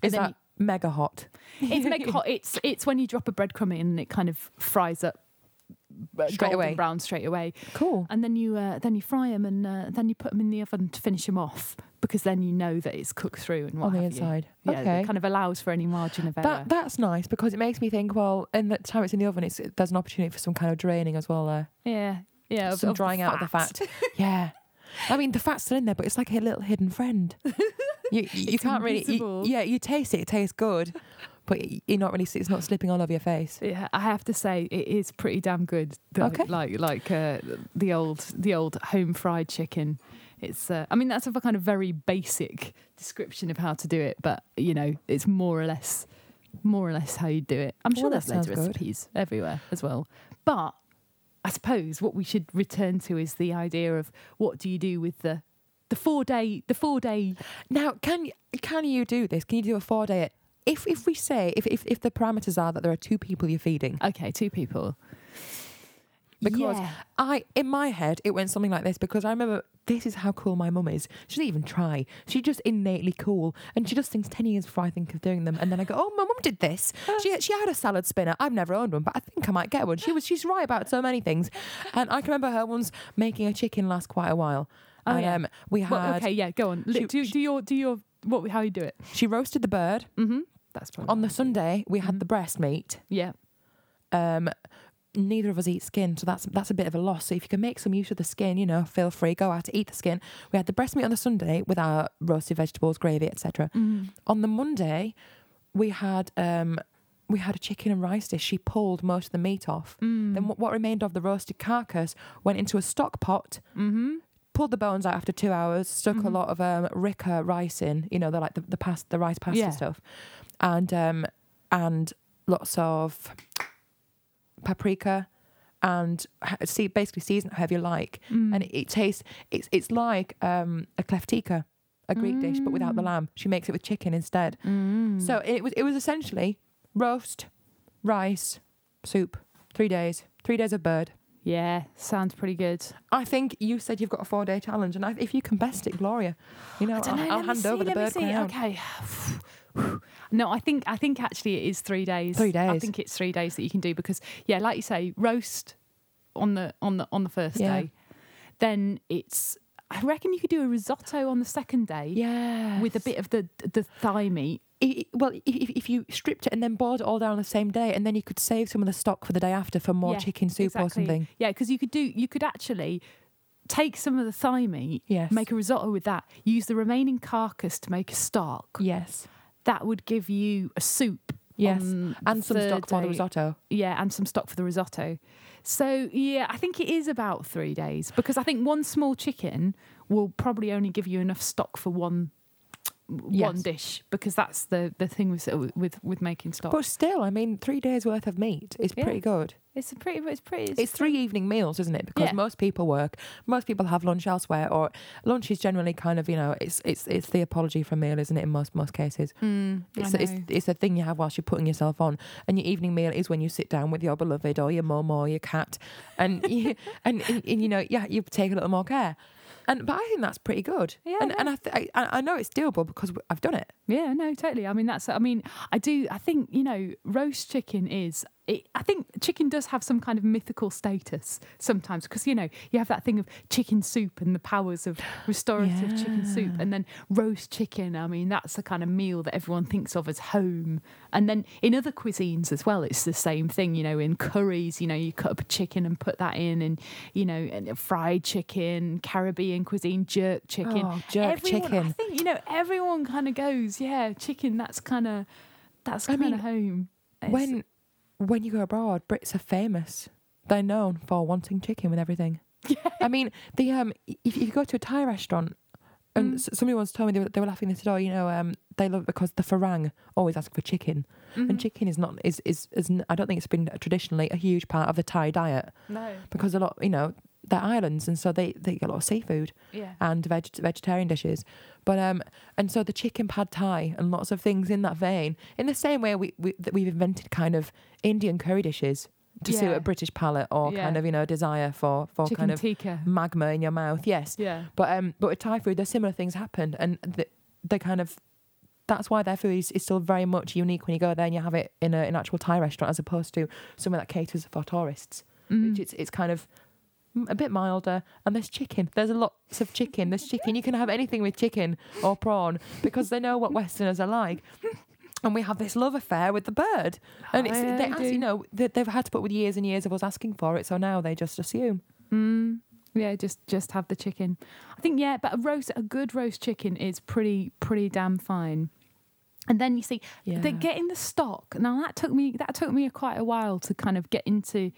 [SPEAKER 2] Is that mega hot?
[SPEAKER 1] It's mega hot. It's it's when you drop a breadcrumb in and it kind of fries up
[SPEAKER 2] Straight
[SPEAKER 1] golden
[SPEAKER 2] away.
[SPEAKER 1] brown straight away.
[SPEAKER 2] Cool.
[SPEAKER 1] And then you uh, then you fry them and uh, then you put them in the oven to finish them off because then you know that it's cooked through and what
[SPEAKER 2] On the
[SPEAKER 1] have you.
[SPEAKER 2] inside.
[SPEAKER 1] Yeah,
[SPEAKER 2] okay.
[SPEAKER 1] it kind of allows for any margin of error.
[SPEAKER 2] That that's nice because it makes me think. Well, in the time it's in the oven, it's there's an opportunity for some kind of draining as well there.
[SPEAKER 1] yeah, yeah, of-
[SPEAKER 2] some drying out of the fat. yeah. I mean, the fat's still in there, but it's like a little hidden friend. You you can't really.
[SPEAKER 1] invisible.
[SPEAKER 2] You, yeah, you taste it. It tastes good, but you're not really. It's not slipping all over your face.
[SPEAKER 1] Yeah, I have to say it is pretty damn good. The-
[SPEAKER 2] Okay.
[SPEAKER 1] like like uh, the old the old home fried chicken. It's uh, I mean that's a kind of very basic description of how to do it, but you know it's more or less more or less how you do it. I'm sure there's loads of
[SPEAKER 2] sounds good.
[SPEAKER 1] recipes everywhere as well, but I suppose what we should return to is the idea of what do you do with the the four day the four day
[SPEAKER 2] Now, can can you do this? Can you do a four day? If if we say if, if if the parameters are that there are two people you're feeding,
[SPEAKER 1] okay two people
[SPEAKER 2] Because
[SPEAKER 1] Yeah.
[SPEAKER 2] I in my head it went something like this because I remember this is how cool my mum is. She doesn't even try. She's just innately cool, and she does things ten years before I think of doing them. And then I go, "Oh, my mum did this. She she had a salad spinner. I've never owned one, but I think I might get one." She was she's right about so many things, and I can remember her once making a chicken last quite a while.
[SPEAKER 1] Oh,
[SPEAKER 2] and
[SPEAKER 1] yeah.
[SPEAKER 2] um, we had
[SPEAKER 1] well, okay yeah go on Li-
[SPEAKER 2] she-
[SPEAKER 1] do, do your do your what how you do it
[SPEAKER 2] she roasted the bird
[SPEAKER 1] mm-hmm that's probably
[SPEAKER 2] on the Sunday. We had
[SPEAKER 1] Mhm.
[SPEAKER 2] the breast meat.
[SPEAKER 1] yeah
[SPEAKER 2] Um, neither of us eat skin, so that's that's a bit of a loss. So if you can make some use of the skin, you know, feel free, go out to eat the skin. We had the breast meat on the Sunday with our roasted vegetables, gravy, etc.
[SPEAKER 1] Mm.
[SPEAKER 2] On the Monday, we had um we had a chicken and rice dish. She pulled most of the meat off.
[SPEAKER 1] Mm.
[SPEAKER 2] Then what, what remained of the roasted carcass went into a stock pot.
[SPEAKER 1] mm-hmm
[SPEAKER 2] Pulled the bones out after two hours. Stuck a
[SPEAKER 1] Mhm.
[SPEAKER 2] lot of um, rice in. You know, the like the the, past, the rice pasta
[SPEAKER 1] Yeah.
[SPEAKER 2] stuff, and um and lots of paprika and see basically season however you like
[SPEAKER 1] Mm.
[SPEAKER 2] and it, it tastes it's it's like um a kleftiko a greek dish but without the
[SPEAKER 1] Mm.
[SPEAKER 2] lamb she makes it with chicken instead
[SPEAKER 1] Mm.
[SPEAKER 2] so it was it was essentially roast rice soup three days three days of bird
[SPEAKER 1] yeah sounds pretty good
[SPEAKER 2] i think you said you've got a four day challenge and I, if you can best it gloria you know
[SPEAKER 1] know.
[SPEAKER 2] I'll, I'll hand
[SPEAKER 1] see,
[SPEAKER 2] over the bird crown.
[SPEAKER 1] Okay. no, I think I think actually it is three days.
[SPEAKER 2] Three days.
[SPEAKER 1] I think it's three days that you can do because yeah, like you say, roast on the on the on the first
[SPEAKER 2] Yeah.
[SPEAKER 1] day. Then it's I reckon you could do a risotto on the second day
[SPEAKER 2] yeah
[SPEAKER 1] with a bit of the the thigh meat.
[SPEAKER 2] Well, if, if- you stripped it and then boiled it all down on the same day, and then you could save some of the stock for the day after for more
[SPEAKER 1] Yeah,
[SPEAKER 2] chicken soup or something.
[SPEAKER 1] Yeah, because you could do you could actually take some of the thigh meat,
[SPEAKER 2] Yes.
[SPEAKER 1] make a risotto with that, use the remaining carcass to make a stock.
[SPEAKER 2] yes.
[SPEAKER 1] That would give you a soup.
[SPEAKER 2] Yes. And some stock for the risotto.
[SPEAKER 1] Yeah, and some stock for the risotto. So yeah, I think it is about three days because I think one small chicken will probably only give you enough stock for one one
[SPEAKER 2] Yes.
[SPEAKER 1] dish because that's the the thing with with with making stock.
[SPEAKER 2] But still, I mean, three days worth of meat is
[SPEAKER 1] Yeah.
[SPEAKER 2] pretty good.
[SPEAKER 1] it's a pretty it's pretty
[SPEAKER 2] It's three evening meals, isn't it? Because
[SPEAKER 1] Yeah.
[SPEAKER 2] most people work, most people have lunch elsewhere, or lunch is generally kind of, you know, it's it's it's the apology for a meal, isn't it? In most most cases,
[SPEAKER 1] Mm,
[SPEAKER 2] it's it's it's a thing you have whilst you're putting yourself on, and your evening meal is when you sit down with your beloved or your mum or your cat, and you, and, and, and you know, yeah, you take a little more care. And but I think that's pretty good.
[SPEAKER 1] Yeah,
[SPEAKER 2] and and I, th- I I know it's doable because I've done it.
[SPEAKER 1] Yeah, no, totally. I mean, that's. I mean, I do. I think you know, roast chicken is. It, I think chicken does have some kind of mythical status sometimes because you know you have that thing of chicken soup and the powers of restorative chicken soup, and then roast chicken. I mean, that's the kind of meal that everyone thinks of as home. And then in other cuisines as well, it's the same thing. You know, in curries, you know, you cut up a chicken and put that in, and you know, and fried chicken, Caribbean cuisine, jerk chicken
[SPEAKER 2] Oh, jerk
[SPEAKER 1] everyone, I
[SPEAKER 2] chicken.
[SPEAKER 1] think you know everyone kind of goes, yeah, chicken. That's kind of that's
[SPEAKER 2] I
[SPEAKER 1] kind of home. It's-
[SPEAKER 2] When when you go abroad, Brits are famous. They're known for wanting chicken with everything.
[SPEAKER 1] yeah,
[SPEAKER 2] I mean, the um, if, you go to a Thai restaurant, and
[SPEAKER 1] Mm.
[SPEAKER 2] somebody once told me they were, they were laughing. They said, "Oh, you know, um, they love it because the farang always ask for chicken,
[SPEAKER 1] Mhm.
[SPEAKER 2] and chicken is not is, is is I don't think it's been traditionally a huge part of the Thai diet
[SPEAKER 1] no,
[SPEAKER 2] because a lot, you know, they're islands, and so they they get a lot of seafood
[SPEAKER 1] yeah,
[SPEAKER 2] and veg- vegetarian dishes. But um, and so the chicken pad thai and lots of things in that vein. In the same way we, we that we've invented kind of Indian curry dishes to suit a British palate or kind of you know desire for for
[SPEAKER 1] chicken
[SPEAKER 2] kind of
[SPEAKER 1] tikka.
[SPEAKER 2] magma in your mouth. Yes,
[SPEAKER 1] Yeah,
[SPEAKER 2] but um, but with Thai food, there's similar things happen, and the, they kind of. That's why their food is, is still very much unique when you go there and you have it in a, an actual Thai restaurant as opposed to somewhere that caters for tourists
[SPEAKER 1] Mm.
[SPEAKER 2] which it's it's kind of a bit milder. And there's chicken. There's lots of chicken. There's chicken. You can have anything with chicken or prawn because they know what Westerners are like. And we have this love affair with the bird, and it's
[SPEAKER 1] Yeah,
[SPEAKER 2] they ask, you know they, they've had to put with years and years of us asking for it, so now they just assume.
[SPEAKER 1] Mm, yeah, just just have the chicken. I think yeah, but a roast, a good roast chicken is pretty pretty damn fine. And then you see
[SPEAKER 2] Yeah,
[SPEAKER 1] the getting the stock. Now that took me that took me quite a while to kind of get into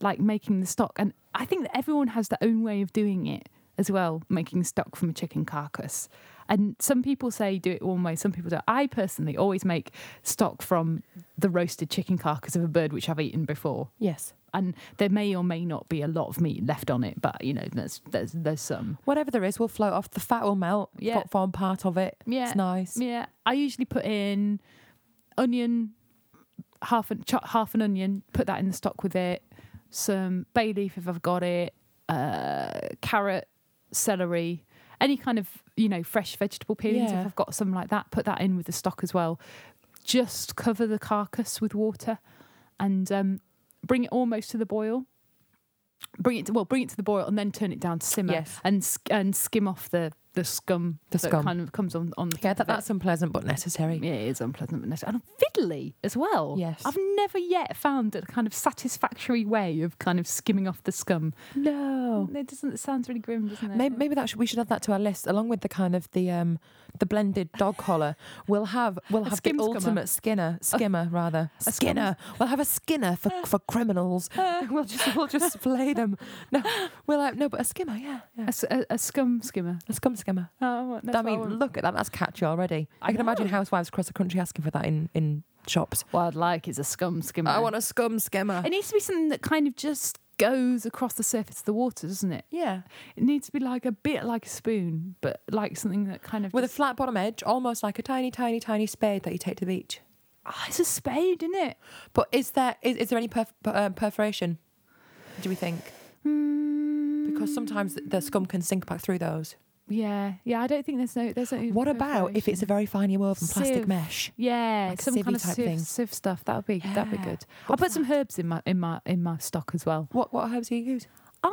[SPEAKER 1] like making the stock, and I think that everyone has their own way of doing it as well, making stock from a chicken carcass. And some people say do it one way, some people don't. I personally always make stock from the roasted chicken carcass of a bird which I've eaten before
[SPEAKER 2] yes.
[SPEAKER 1] and there may or may not be a lot of meat left on it, but you know, there's there's there's some.
[SPEAKER 2] Whatever there is will float off. The fat will melt.
[SPEAKER 1] Yeah.
[SPEAKER 2] fo- form part of it.
[SPEAKER 1] Yeah,
[SPEAKER 2] It's nice.
[SPEAKER 1] yeah. I usually put in onion, half an half an onion, put that in the stock with it. Some bay leaf if I've got it, uh, carrot, celery, any kind of you know fresh vegetable peelings
[SPEAKER 2] Yeah.
[SPEAKER 1] if I've got some like that. Put that in with the stock as well. Just cover the carcass with water, and um, bring it almost to the boil. Bring it to, well, bring it to the boil and then turn it down to simmer
[SPEAKER 2] Yes.
[SPEAKER 1] and and skim off the the scum
[SPEAKER 2] The
[SPEAKER 1] that
[SPEAKER 2] scum.
[SPEAKER 1] kind of comes on on the
[SPEAKER 2] Yeah, that, that's unpleasant but necessary.
[SPEAKER 1] Yeah, it is unpleasant, but necessary. And fiddly as well.
[SPEAKER 2] Yes.
[SPEAKER 1] I've never yet found a kind of satisfactory way of kind of skimming off the scum.
[SPEAKER 2] No.
[SPEAKER 1] It doesn't. It sounds really grim, doesn't it?
[SPEAKER 2] Maybe, maybe that should, we should add that to our list along with the kind of the um the blended dog collar. We'll have we'll have the
[SPEAKER 1] scummer.
[SPEAKER 2] ultimate skinner skimmer rather
[SPEAKER 1] A
[SPEAKER 2] skinner. We'll have a skinner for for criminals. we'll just we'll just flay them. No, we'll have no, but a skimmer, yeah,
[SPEAKER 1] A,
[SPEAKER 2] yeah.
[SPEAKER 1] s- a- a scum skimmer.
[SPEAKER 2] a scum skimmer.
[SPEAKER 1] Oh, that's
[SPEAKER 2] I mean,
[SPEAKER 1] want.
[SPEAKER 2] look at that. That's catchy already. I,
[SPEAKER 1] I
[SPEAKER 2] can imagine housewives across the country asking for that in in shops.
[SPEAKER 1] what I'd like is a scum skimmer.
[SPEAKER 2] I want a scum skimmer.
[SPEAKER 1] It needs to be something that kind of just goes across the surface of the water, doesn't it?
[SPEAKER 2] yeah,
[SPEAKER 1] It needs to be like a bit like a spoon, but like something that kind of
[SPEAKER 2] with a flat bottom edge, almost like a tiny, tiny, tiny spade that you take to the beach.
[SPEAKER 1] Oh, it's a spade, isn't it?
[SPEAKER 2] But is there is, is there any perf- per- um, perforation? Do we think?
[SPEAKER 1] Mm,
[SPEAKER 2] Because sometimes the- the scum can sink back through those.
[SPEAKER 1] Yeah, yeah. I don't think there's no. There's no.
[SPEAKER 2] What about if it's a very finely woven plastic
[SPEAKER 1] Sieve.
[SPEAKER 2] mesh?
[SPEAKER 1] Yeah,
[SPEAKER 2] like
[SPEAKER 1] some kind of
[SPEAKER 2] type
[SPEAKER 1] sieve,
[SPEAKER 2] thing?
[SPEAKER 1] sieve stuff. That would be that'd be
[SPEAKER 2] Yeah.
[SPEAKER 1] good. I'll put some herbs in my in my in my stock as well.
[SPEAKER 2] What what herbs do you use?
[SPEAKER 1] Uh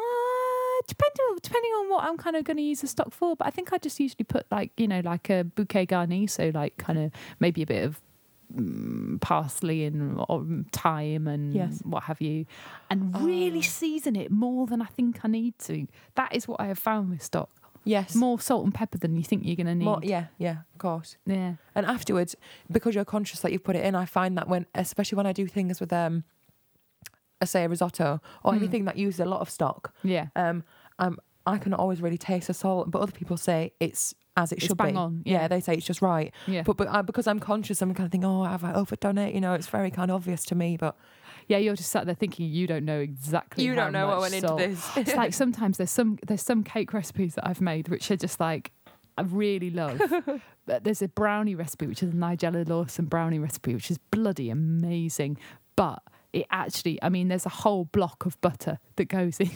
[SPEAKER 1] depending on, depending on what I'm kind of going to use the stock for. But I think I just usually put like you know like a bouquet garni, so like kind of maybe a bit of mm, parsley and or thyme and
[SPEAKER 2] Yes.
[SPEAKER 1] what have you, and really
[SPEAKER 2] Oh.
[SPEAKER 1] season it more than I think I need to. That is what I have found with stock.
[SPEAKER 2] Yes.
[SPEAKER 1] More salt and pepper than you think you're going to need.
[SPEAKER 2] More- yeah, yeah, of course.
[SPEAKER 1] yeah.
[SPEAKER 2] And afterwards, because you're conscious that you've put it in, I find that when, especially when I do things with um, uh, say a risotto or
[SPEAKER 1] Mm.
[SPEAKER 2] anything that uses a lot of stock,
[SPEAKER 1] Yeah.
[SPEAKER 2] um, um, I can always really taste the salt. But other people say it's as it
[SPEAKER 1] It's
[SPEAKER 2] should
[SPEAKER 1] bang
[SPEAKER 2] be.
[SPEAKER 1] on,
[SPEAKER 2] Yeah.
[SPEAKER 1] yeah.
[SPEAKER 2] they say it's just right.
[SPEAKER 1] Yeah.
[SPEAKER 2] But but I, because I'm conscious, I'm kind of thinking, oh, have I overdone it? You know, it's very kind of obvious to me. But
[SPEAKER 1] Yeah, you're just sat there thinking you don't know exactly.
[SPEAKER 2] you don't know what went into this.
[SPEAKER 1] It's like sometimes there's some there's some cake recipes that I've made which are just like I really love. but there's a brownie recipe which is a Nigella Lawson brownie recipe which is bloody amazing. But it actually, I mean, there's a whole block of butter that goes in.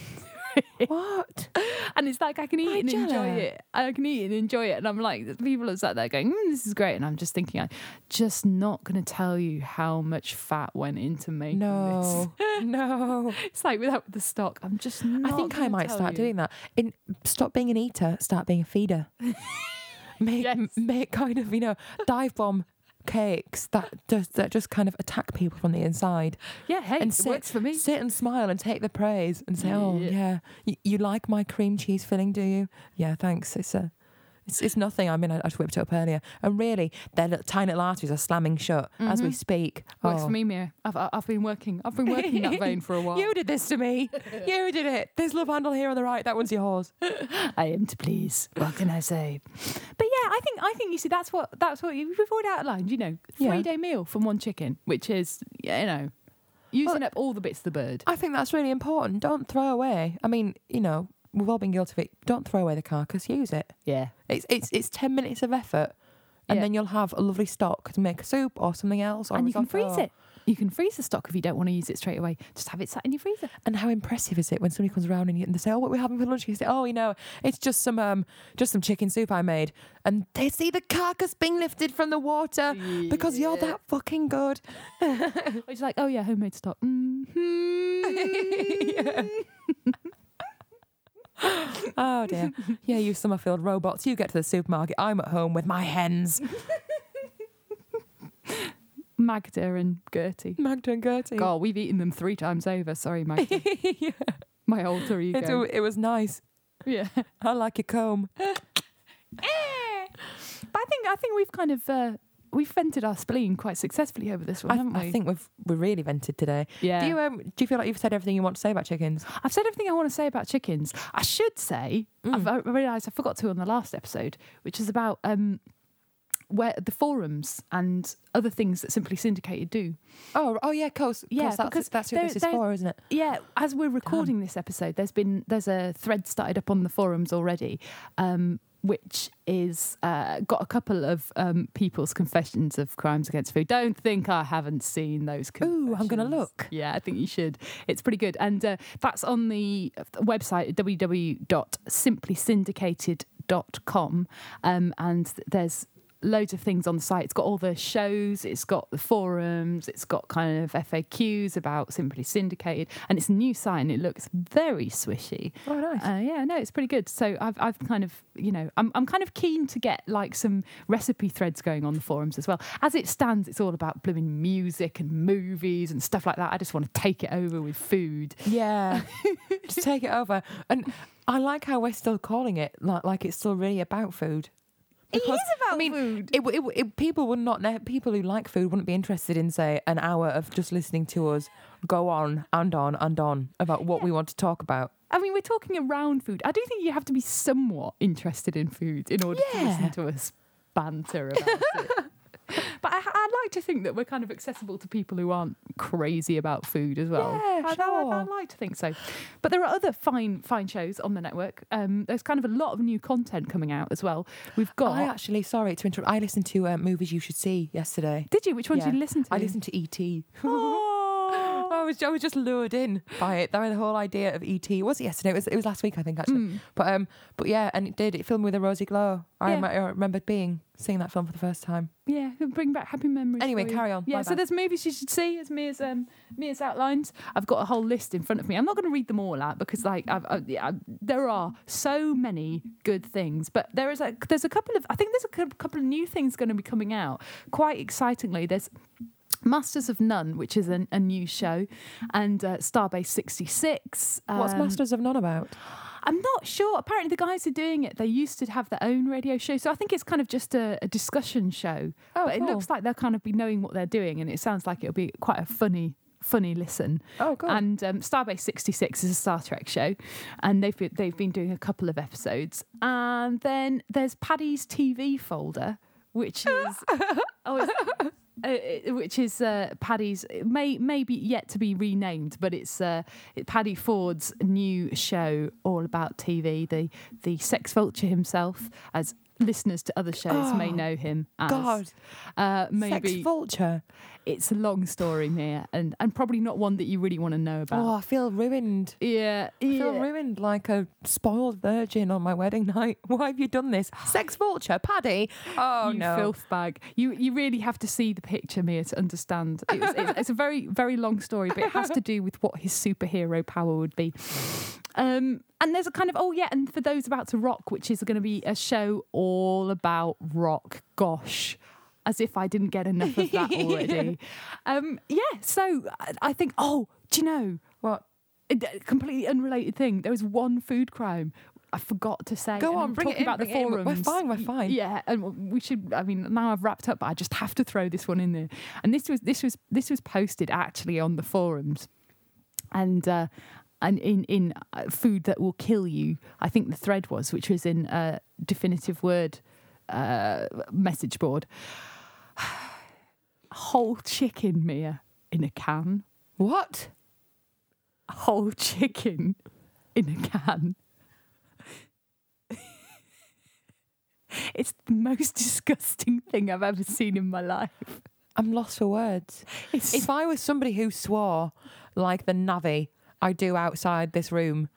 [SPEAKER 2] what?
[SPEAKER 1] And it's like I can eat and enjoy
[SPEAKER 2] Nigella.
[SPEAKER 1] it. I can eat and enjoy it. And I'm like, people are sat there going, mm, "This is great," and I'm just thinking, I'm just not going to tell you how much fat went into making this.
[SPEAKER 2] No, no.
[SPEAKER 1] It's like without the stock, I'm just. Not
[SPEAKER 2] I think I might start
[SPEAKER 1] you.
[SPEAKER 2] doing that. In stop being an eater, start being a feeder. make
[SPEAKER 1] Yes.
[SPEAKER 2] make kind of you know dive bomb cakes that just that just kind of attack people from the inside.
[SPEAKER 1] Yeah, hey,
[SPEAKER 2] And
[SPEAKER 1] it
[SPEAKER 2] sit-
[SPEAKER 1] works for me.
[SPEAKER 2] Sit and smile and take the praise and say, "Oh
[SPEAKER 1] yeah.
[SPEAKER 2] yeah, you, you like my cream cheese filling, do you? Yeah, thanks. It's a It's, it's nothing. I mean, I, I just whipped it up earlier, and really, their little, tiny little arteries are slamming shut as we
[SPEAKER 1] Mhm.
[SPEAKER 2] speak.
[SPEAKER 1] Works
[SPEAKER 2] Oh.
[SPEAKER 1] for me, Mia. I've, I've been working. I've been working that vein for a while.
[SPEAKER 2] You did this to me. you did it. This love handle here on the right. That one's yours.
[SPEAKER 1] I am to please. What can I say? But yeah, I think I think you see that's what that's what we've already outlined. You know,
[SPEAKER 2] Yeah.
[SPEAKER 1] three day meal from one chicken, which is you know using up all the bits of the bird.
[SPEAKER 2] I think that's really important. Don't throw away. I mean, you know, we've all been guilty of it. Don't throw away the carcass. Use it.
[SPEAKER 1] Yeah,
[SPEAKER 2] It's it's it's ten minutes of effort, and
[SPEAKER 1] Yeah.
[SPEAKER 2] then you'll have a lovely stock to make a soup or something else. Or
[SPEAKER 1] and you can freeze it. You can freeze the stock if you don't want to use it straight away. Just have it sat in your freezer.
[SPEAKER 2] And how impressive is it when somebody comes around and, you, and they say, "Oh, what we're we having for lunch?" You say, "Oh, you know, it's just some um, just some chicken soup I made," and they see the carcass being lifted from the water because you're that fucking good.
[SPEAKER 1] It's like, oh yeah, homemade stock. Mm-hmm.
[SPEAKER 2] Oh dear. yeah, you Somerfield robots. You get to the supermarket. I'm at home with my hens,
[SPEAKER 1] Magda and Gertie.
[SPEAKER 2] Magda and Gertie.
[SPEAKER 1] God, we've eaten them three times over. Sorry, Magda.
[SPEAKER 2] yeah.
[SPEAKER 1] My alter ego.
[SPEAKER 2] It, it was nice.
[SPEAKER 1] yeah.
[SPEAKER 2] I like your comb.
[SPEAKER 1] But I think I think we've kind of uh, we've vented our spleen quite successfully over this one,
[SPEAKER 2] I,
[SPEAKER 1] haven't we?
[SPEAKER 2] I think we've we really vented today.
[SPEAKER 1] Yeah.
[SPEAKER 2] Do you um, do you feel like you've said everything you want to say about chickens?
[SPEAKER 1] I've said everything I want to say about chickens. I should say I've I realised I forgot to on the last episode, which is about um, where the forums and other things that Simply Syndicated do.
[SPEAKER 2] Oh, oh yeah, course.
[SPEAKER 1] Yeah,
[SPEAKER 2] course, that's,
[SPEAKER 1] because
[SPEAKER 2] that's who
[SPEAKER 1] there-
[SPEAKER 2] this is for, isn't it?
[SPEAKER 1] Yeah, as we're recording this episode, there's been there's a thread started up on the forums already, um, which is uh, got a couple of um, people's confessions of crimes against food. Don't think I haven't seen those.
[SPEAKER 2] Ooh, I'm gonna look.
[SPEAKER 1] Yeah, I think you should. It's pretty good, and uh, that's on the website www.simplysyndicated.com, um, and there's loads of things on the site. It's got all the shows, it's got the forums, it's got kind of FAQs about Simply Syndicated, and it's a new site and it looks very swishy.
[SPEAKER 2] Oh, nice.
[SPEAKER 1] Uh, yeah, no, it's pretty good. So I've, I've kind of, you know, I'm, I'm kind of keen to get like some recipe threads going on the forums as well. As it stands, it's all about blooming music and movies and stuff like that. I just want to take it over with food.
[SPEAKER 2] yeah, just take it over. And I like how we're still calling it like like it's still really about food. Because, I mean,
[SPEAKER 1] food.
[SPEAKER 2] It, it, it, people would not ne- people who like food wouldn't be interested in say an hour of just listening to us go on and on and on about what we want to talk about.
[SPEAKER 1] I mean, we're talking around food. I do think you have to be somewhat interested in food in order to listen to us banter about it. I, like to think that we're kind of accessible to people who aren't crazy about food as well.
[SPEAKER 2] Yeah,
[SPEAKER 1] I, I,
[SPEAKER 2] sure.
[SPEAKER 1] I like to think so. But there are other fine, fine shows on the network. Um, there's kind of a lot of new content coming out as well. We've got.
[SPEAKER 2] I actually, sorry to interrupt. I listened to uh, movies you should see yesterday.
[SPEAKER 1] did you? Which one
[SPEAKER 2] Yeah.
[SPEAKER 1] did you listen to?
[SPEAKER 2] I listened to E.T.
[SPEAKER 1] Oh.
[SPEAKER 2] I was I was just lured in by it. By the whole idea of ET. Was it yesterday? It was it was last week, I think, actually.
[SPEAKER 1] Mm.
[SPEAKER 2] But um, but yeah, and it did. It filmed with a rosy glow. I,
[SPEAKER 1] Yeah.
[SPEAKER 2] I remembered being seeing that film for the first time.
[SPEAKER 1] Yeah, it'll bring back happy memories.
[SPEAKER 2] Anyway, carry on.
[SPEAKER 1] Yeah,
[SPEAKER 2] My
[SPEAKER 1] so
[SPEAKER 2] bad.
[SPEAKER 1] there's movies you should see as Mia's um Mia's outlines. I've got a whole list in front of me. I'm not going to read them all out because like I've, i yeah, there are so many good things, but there is a there's a couple of I think there's a couple of new things going to be coming out. Quite excitingly, there's. Masters of None, which is a, a new show, and uh, Starbase 66.
[SPEAKER 2] What's
[SPEAKER 1] um,
[SPEAKER 2] Masters of None about?
[SPEAKER 1] I'm not sure. Apparently, the guys who are doing it, they used to have their own radio show. So I think it's kind of just a, a discussion show.
[SPEAKER 2] Oh,
[SPEAKER 1] but it looks like they'll kind of be knowing what they're doing, and it sounds like it'll be quite a funny, funny listen.
[SPEAKER 2] Oh, cool.
[SPEAKER 1] And um, Starbase 66 is a Star Trek show, and they've been, they've been doing a couple of episodes. And then there's Paddy's TV folder, which is oh, it's, uh, which is uh, Paddy's it may maybe yet to be renamed, but it's uh, Paddy Ford's new show all about TV. The the sex vulture himself, as listeners to other shows may
[SPEAKER 2] Oh,
[SPEAKER 1] know him as.
[SPEAKER 2] God,
[SPEAKER 1] uh,
[SPEAKER 2] sex vulture.
[SPEAKER 1] It's a long story, Mia, and and probably not one that you really want to know about.
[SPEAKER 2] Oh, I feel ruined.
[SPEAKER 1] Yeah,
[SPEAKER 2] I feel ruined like a spoiled virgin on my wedding night. Why have you done this? Sex vulture, Paddy. Oh
[SPEAKER 1] you
[SPEAKER 2] no.
[SPEAKER 1] filth bag. You you really have to see the picture, Mia, to understand. It was, it's, it's a very very long story, but it has to do with what his superhero power would be. Um, and there's a kind of oh yeah, and for those about to rock, which is going to be a show all about rock. Gosh. As if I didn't get enough of that already. um, yeah, so I, think, oh, do you know,
[SPEAKER 2] What?
[SPEAKER 1] a d- completely unrelated thing. There was one food crime. I forgot to say.
[SPEAKER 2] Go on, bring it
[SPEAKER 1] talking
[SPEAKER 2] in,
[SPEAKER 1] about the
[SPEAKER 2] bring it in. We're fine, we're fine.
[SPEAKER 1] Yeah, and we should. I mean, now I've wrapped up, but I just have to throw this one in there. And this was this was this was posted actually on the forums, and. uh and in in uh, food that will kill you, I think the thread was, which was in a definitive word uh, message board. Whole chicken, Mia, in a can.
[SPEAKER 2] What?
[SPEAKER 1] Whole chicken in a can. it's the most disgusting thing I've ever seen in my life.
[SPEAKER 2] I'm lost for words.
[SPEAKER 1] It's
[SPEAKER 2] If I was somebody who swore like the navvy I do outside this room,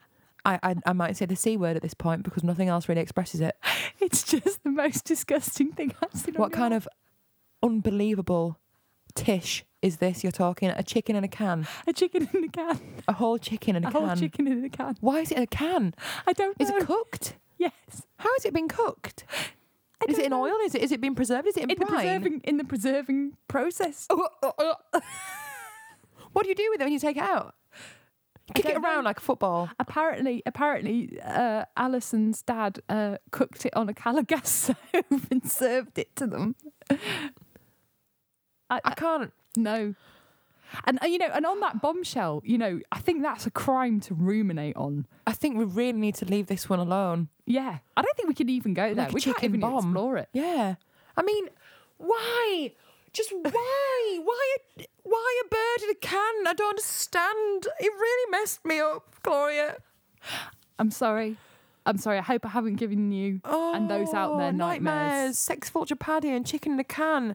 [SPEAKER 2] I, I I might say the c word at this point because nothing else really expresses it.
[SPEAKER 1] it's just the most disgusting thing I've seen.
[SPEAKER 2] What kind of unbelievable tish is this you're talking? A chicken in a can,
[SPEAKER 1] a chicken in a can?
[SPEAKER 2] a whole chicken in a,
[SPEAKER 1] A
[SPEAKER 2] can.
[SPEAKER 1] A whole chicken in a can.
[SPEAKER 2] Why is it in a can?
[SPEAKER 1] I don't know.
[SPEAKER 2] Is it cooked?
[SPEAKER 1] Yes.
[SPEAKER 2] How has it been cooked? Is it in
[SPEAKER 1] know.
[SPEAKER 2] oil? Is it is it been preserved? Is it in,
[SPEAKER 1] in the preserving in the preserving process?
[SPEAKER 2] what do you do with it when you take it out? Kick it
[SPEAKER 1] don't know.
[SPEAKER 2] around like a football.
[SPEAKER 1] Apparently, apparently, uh, Alison's dad uh, cooked it on a Calor gas stove and served it to them. I,
[SPEAKER 2] I can't.
[SPEAKER 1] No. And uh, you know, and on that bombshell, you know, I think that's a crime to ruminate on.
[SPEAKER 2] I think we really need to leave this one alone.
[SPEAKER 1] Yeah, I don't think we can even go there.
[SPEAKER 2] Like
[SPEAKER 1] we can't even
[SPEAKER 2] bomb.
[SPEAKER 1] explore it.
[SPEAKER 2] Yeah. I mean, why? Just why? why a why a bird in a can? I don't understand. It really messed me up, Gloria.
[SPEAKER 1] I'm sorry. I'm sorry. I hope I haven't given you
[SPEAKER 2] Oh,
[SPEAKER 1] and those out there nightmares.
[SPEAKER 2] Sex vulture paddy and chicken in a can.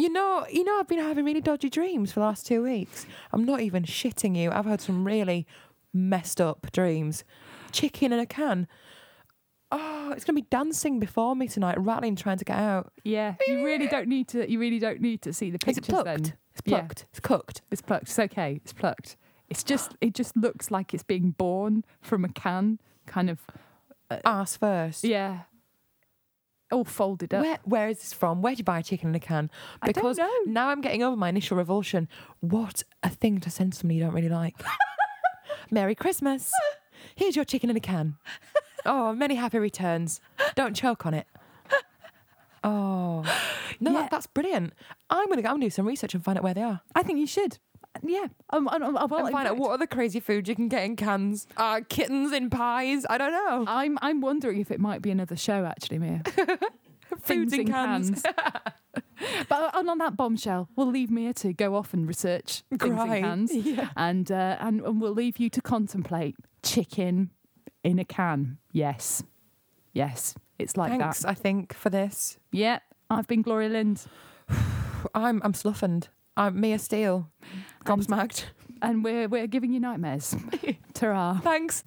[SPEAKER 2] You know, you know, I've been having really dodgy dreams for the last two weeks. I'm not even shitting you. I've had some really messed up dreams. Chicken in a can. Oh, it's gonna be dancing before me tonight, rattling, trying to get out.
[SPEAKER 1] Yeah, you really don't need to. You really don't need to see the pictures.
[SPEAKER 2] it plucked?
[SPEAKER 1] Then
[SPEAKER 2] It's
[SPEAKER 1] Yeah.
[SPEAKER 2] plucked. It's cooked.
[SPEAKER 1] it's plucked. It's okay. It's plucked. It's just. It just looks like it's being born from a can, kind of.
[SPEAKER 2] Uh, Ass first.
[SPEAKER 1] Yeah. All folded up.
[SPEAKER 2] Where where is this from? Where do you buy a chicken in a can? Because now I'm getting over my initial revulsion. What a thing to send somebody you don't really like. Merry Christmas. Here's your chicken in a can. Oh, many happy returns. Don't choke on it. Oh no,
[SPEAKER 1] Yeah.
[SPEAKER 2] that, that's brilliant. I'm gonna go and do some research and find out where they are.
[SPEAKER 1] I think you should. Yeah. Um, um, well,
[SPEAKER 2] and
[SPEAKER 1] in
[SPEAKER 2] find out what other crazy food you can get in cans. Uh, kittens in pies. I don't know.
[SPEAKER 1] I'm. I'm wondering if it might be another show actually, Mia.
[SPEAKER 2] Foods in cans.
[SPEAKER 1] but on, on that bombshell, we'll leave Mia to go off and research things in cans,
[SPEAKER 2] Yeah.
[SPEAKER 1] and, uh, and and we'll leave you to contemplate chicken in a can. Yes, yes, it's like
[SPEAKER 2] Thanks,
[SPEAKER 1] that.
[SPEAKER 2] I think, for this.
[SPEAKER 1] Yeah, I've been Gloria Lindh,
[SPEAKER 2] I'm I'm sloughened. I'm Mia Steel. Gobsmacked.
[SPEAKER 1] and we're we're giving you nightmares. Ta-ra.
[SPEAKER 2] Thanks.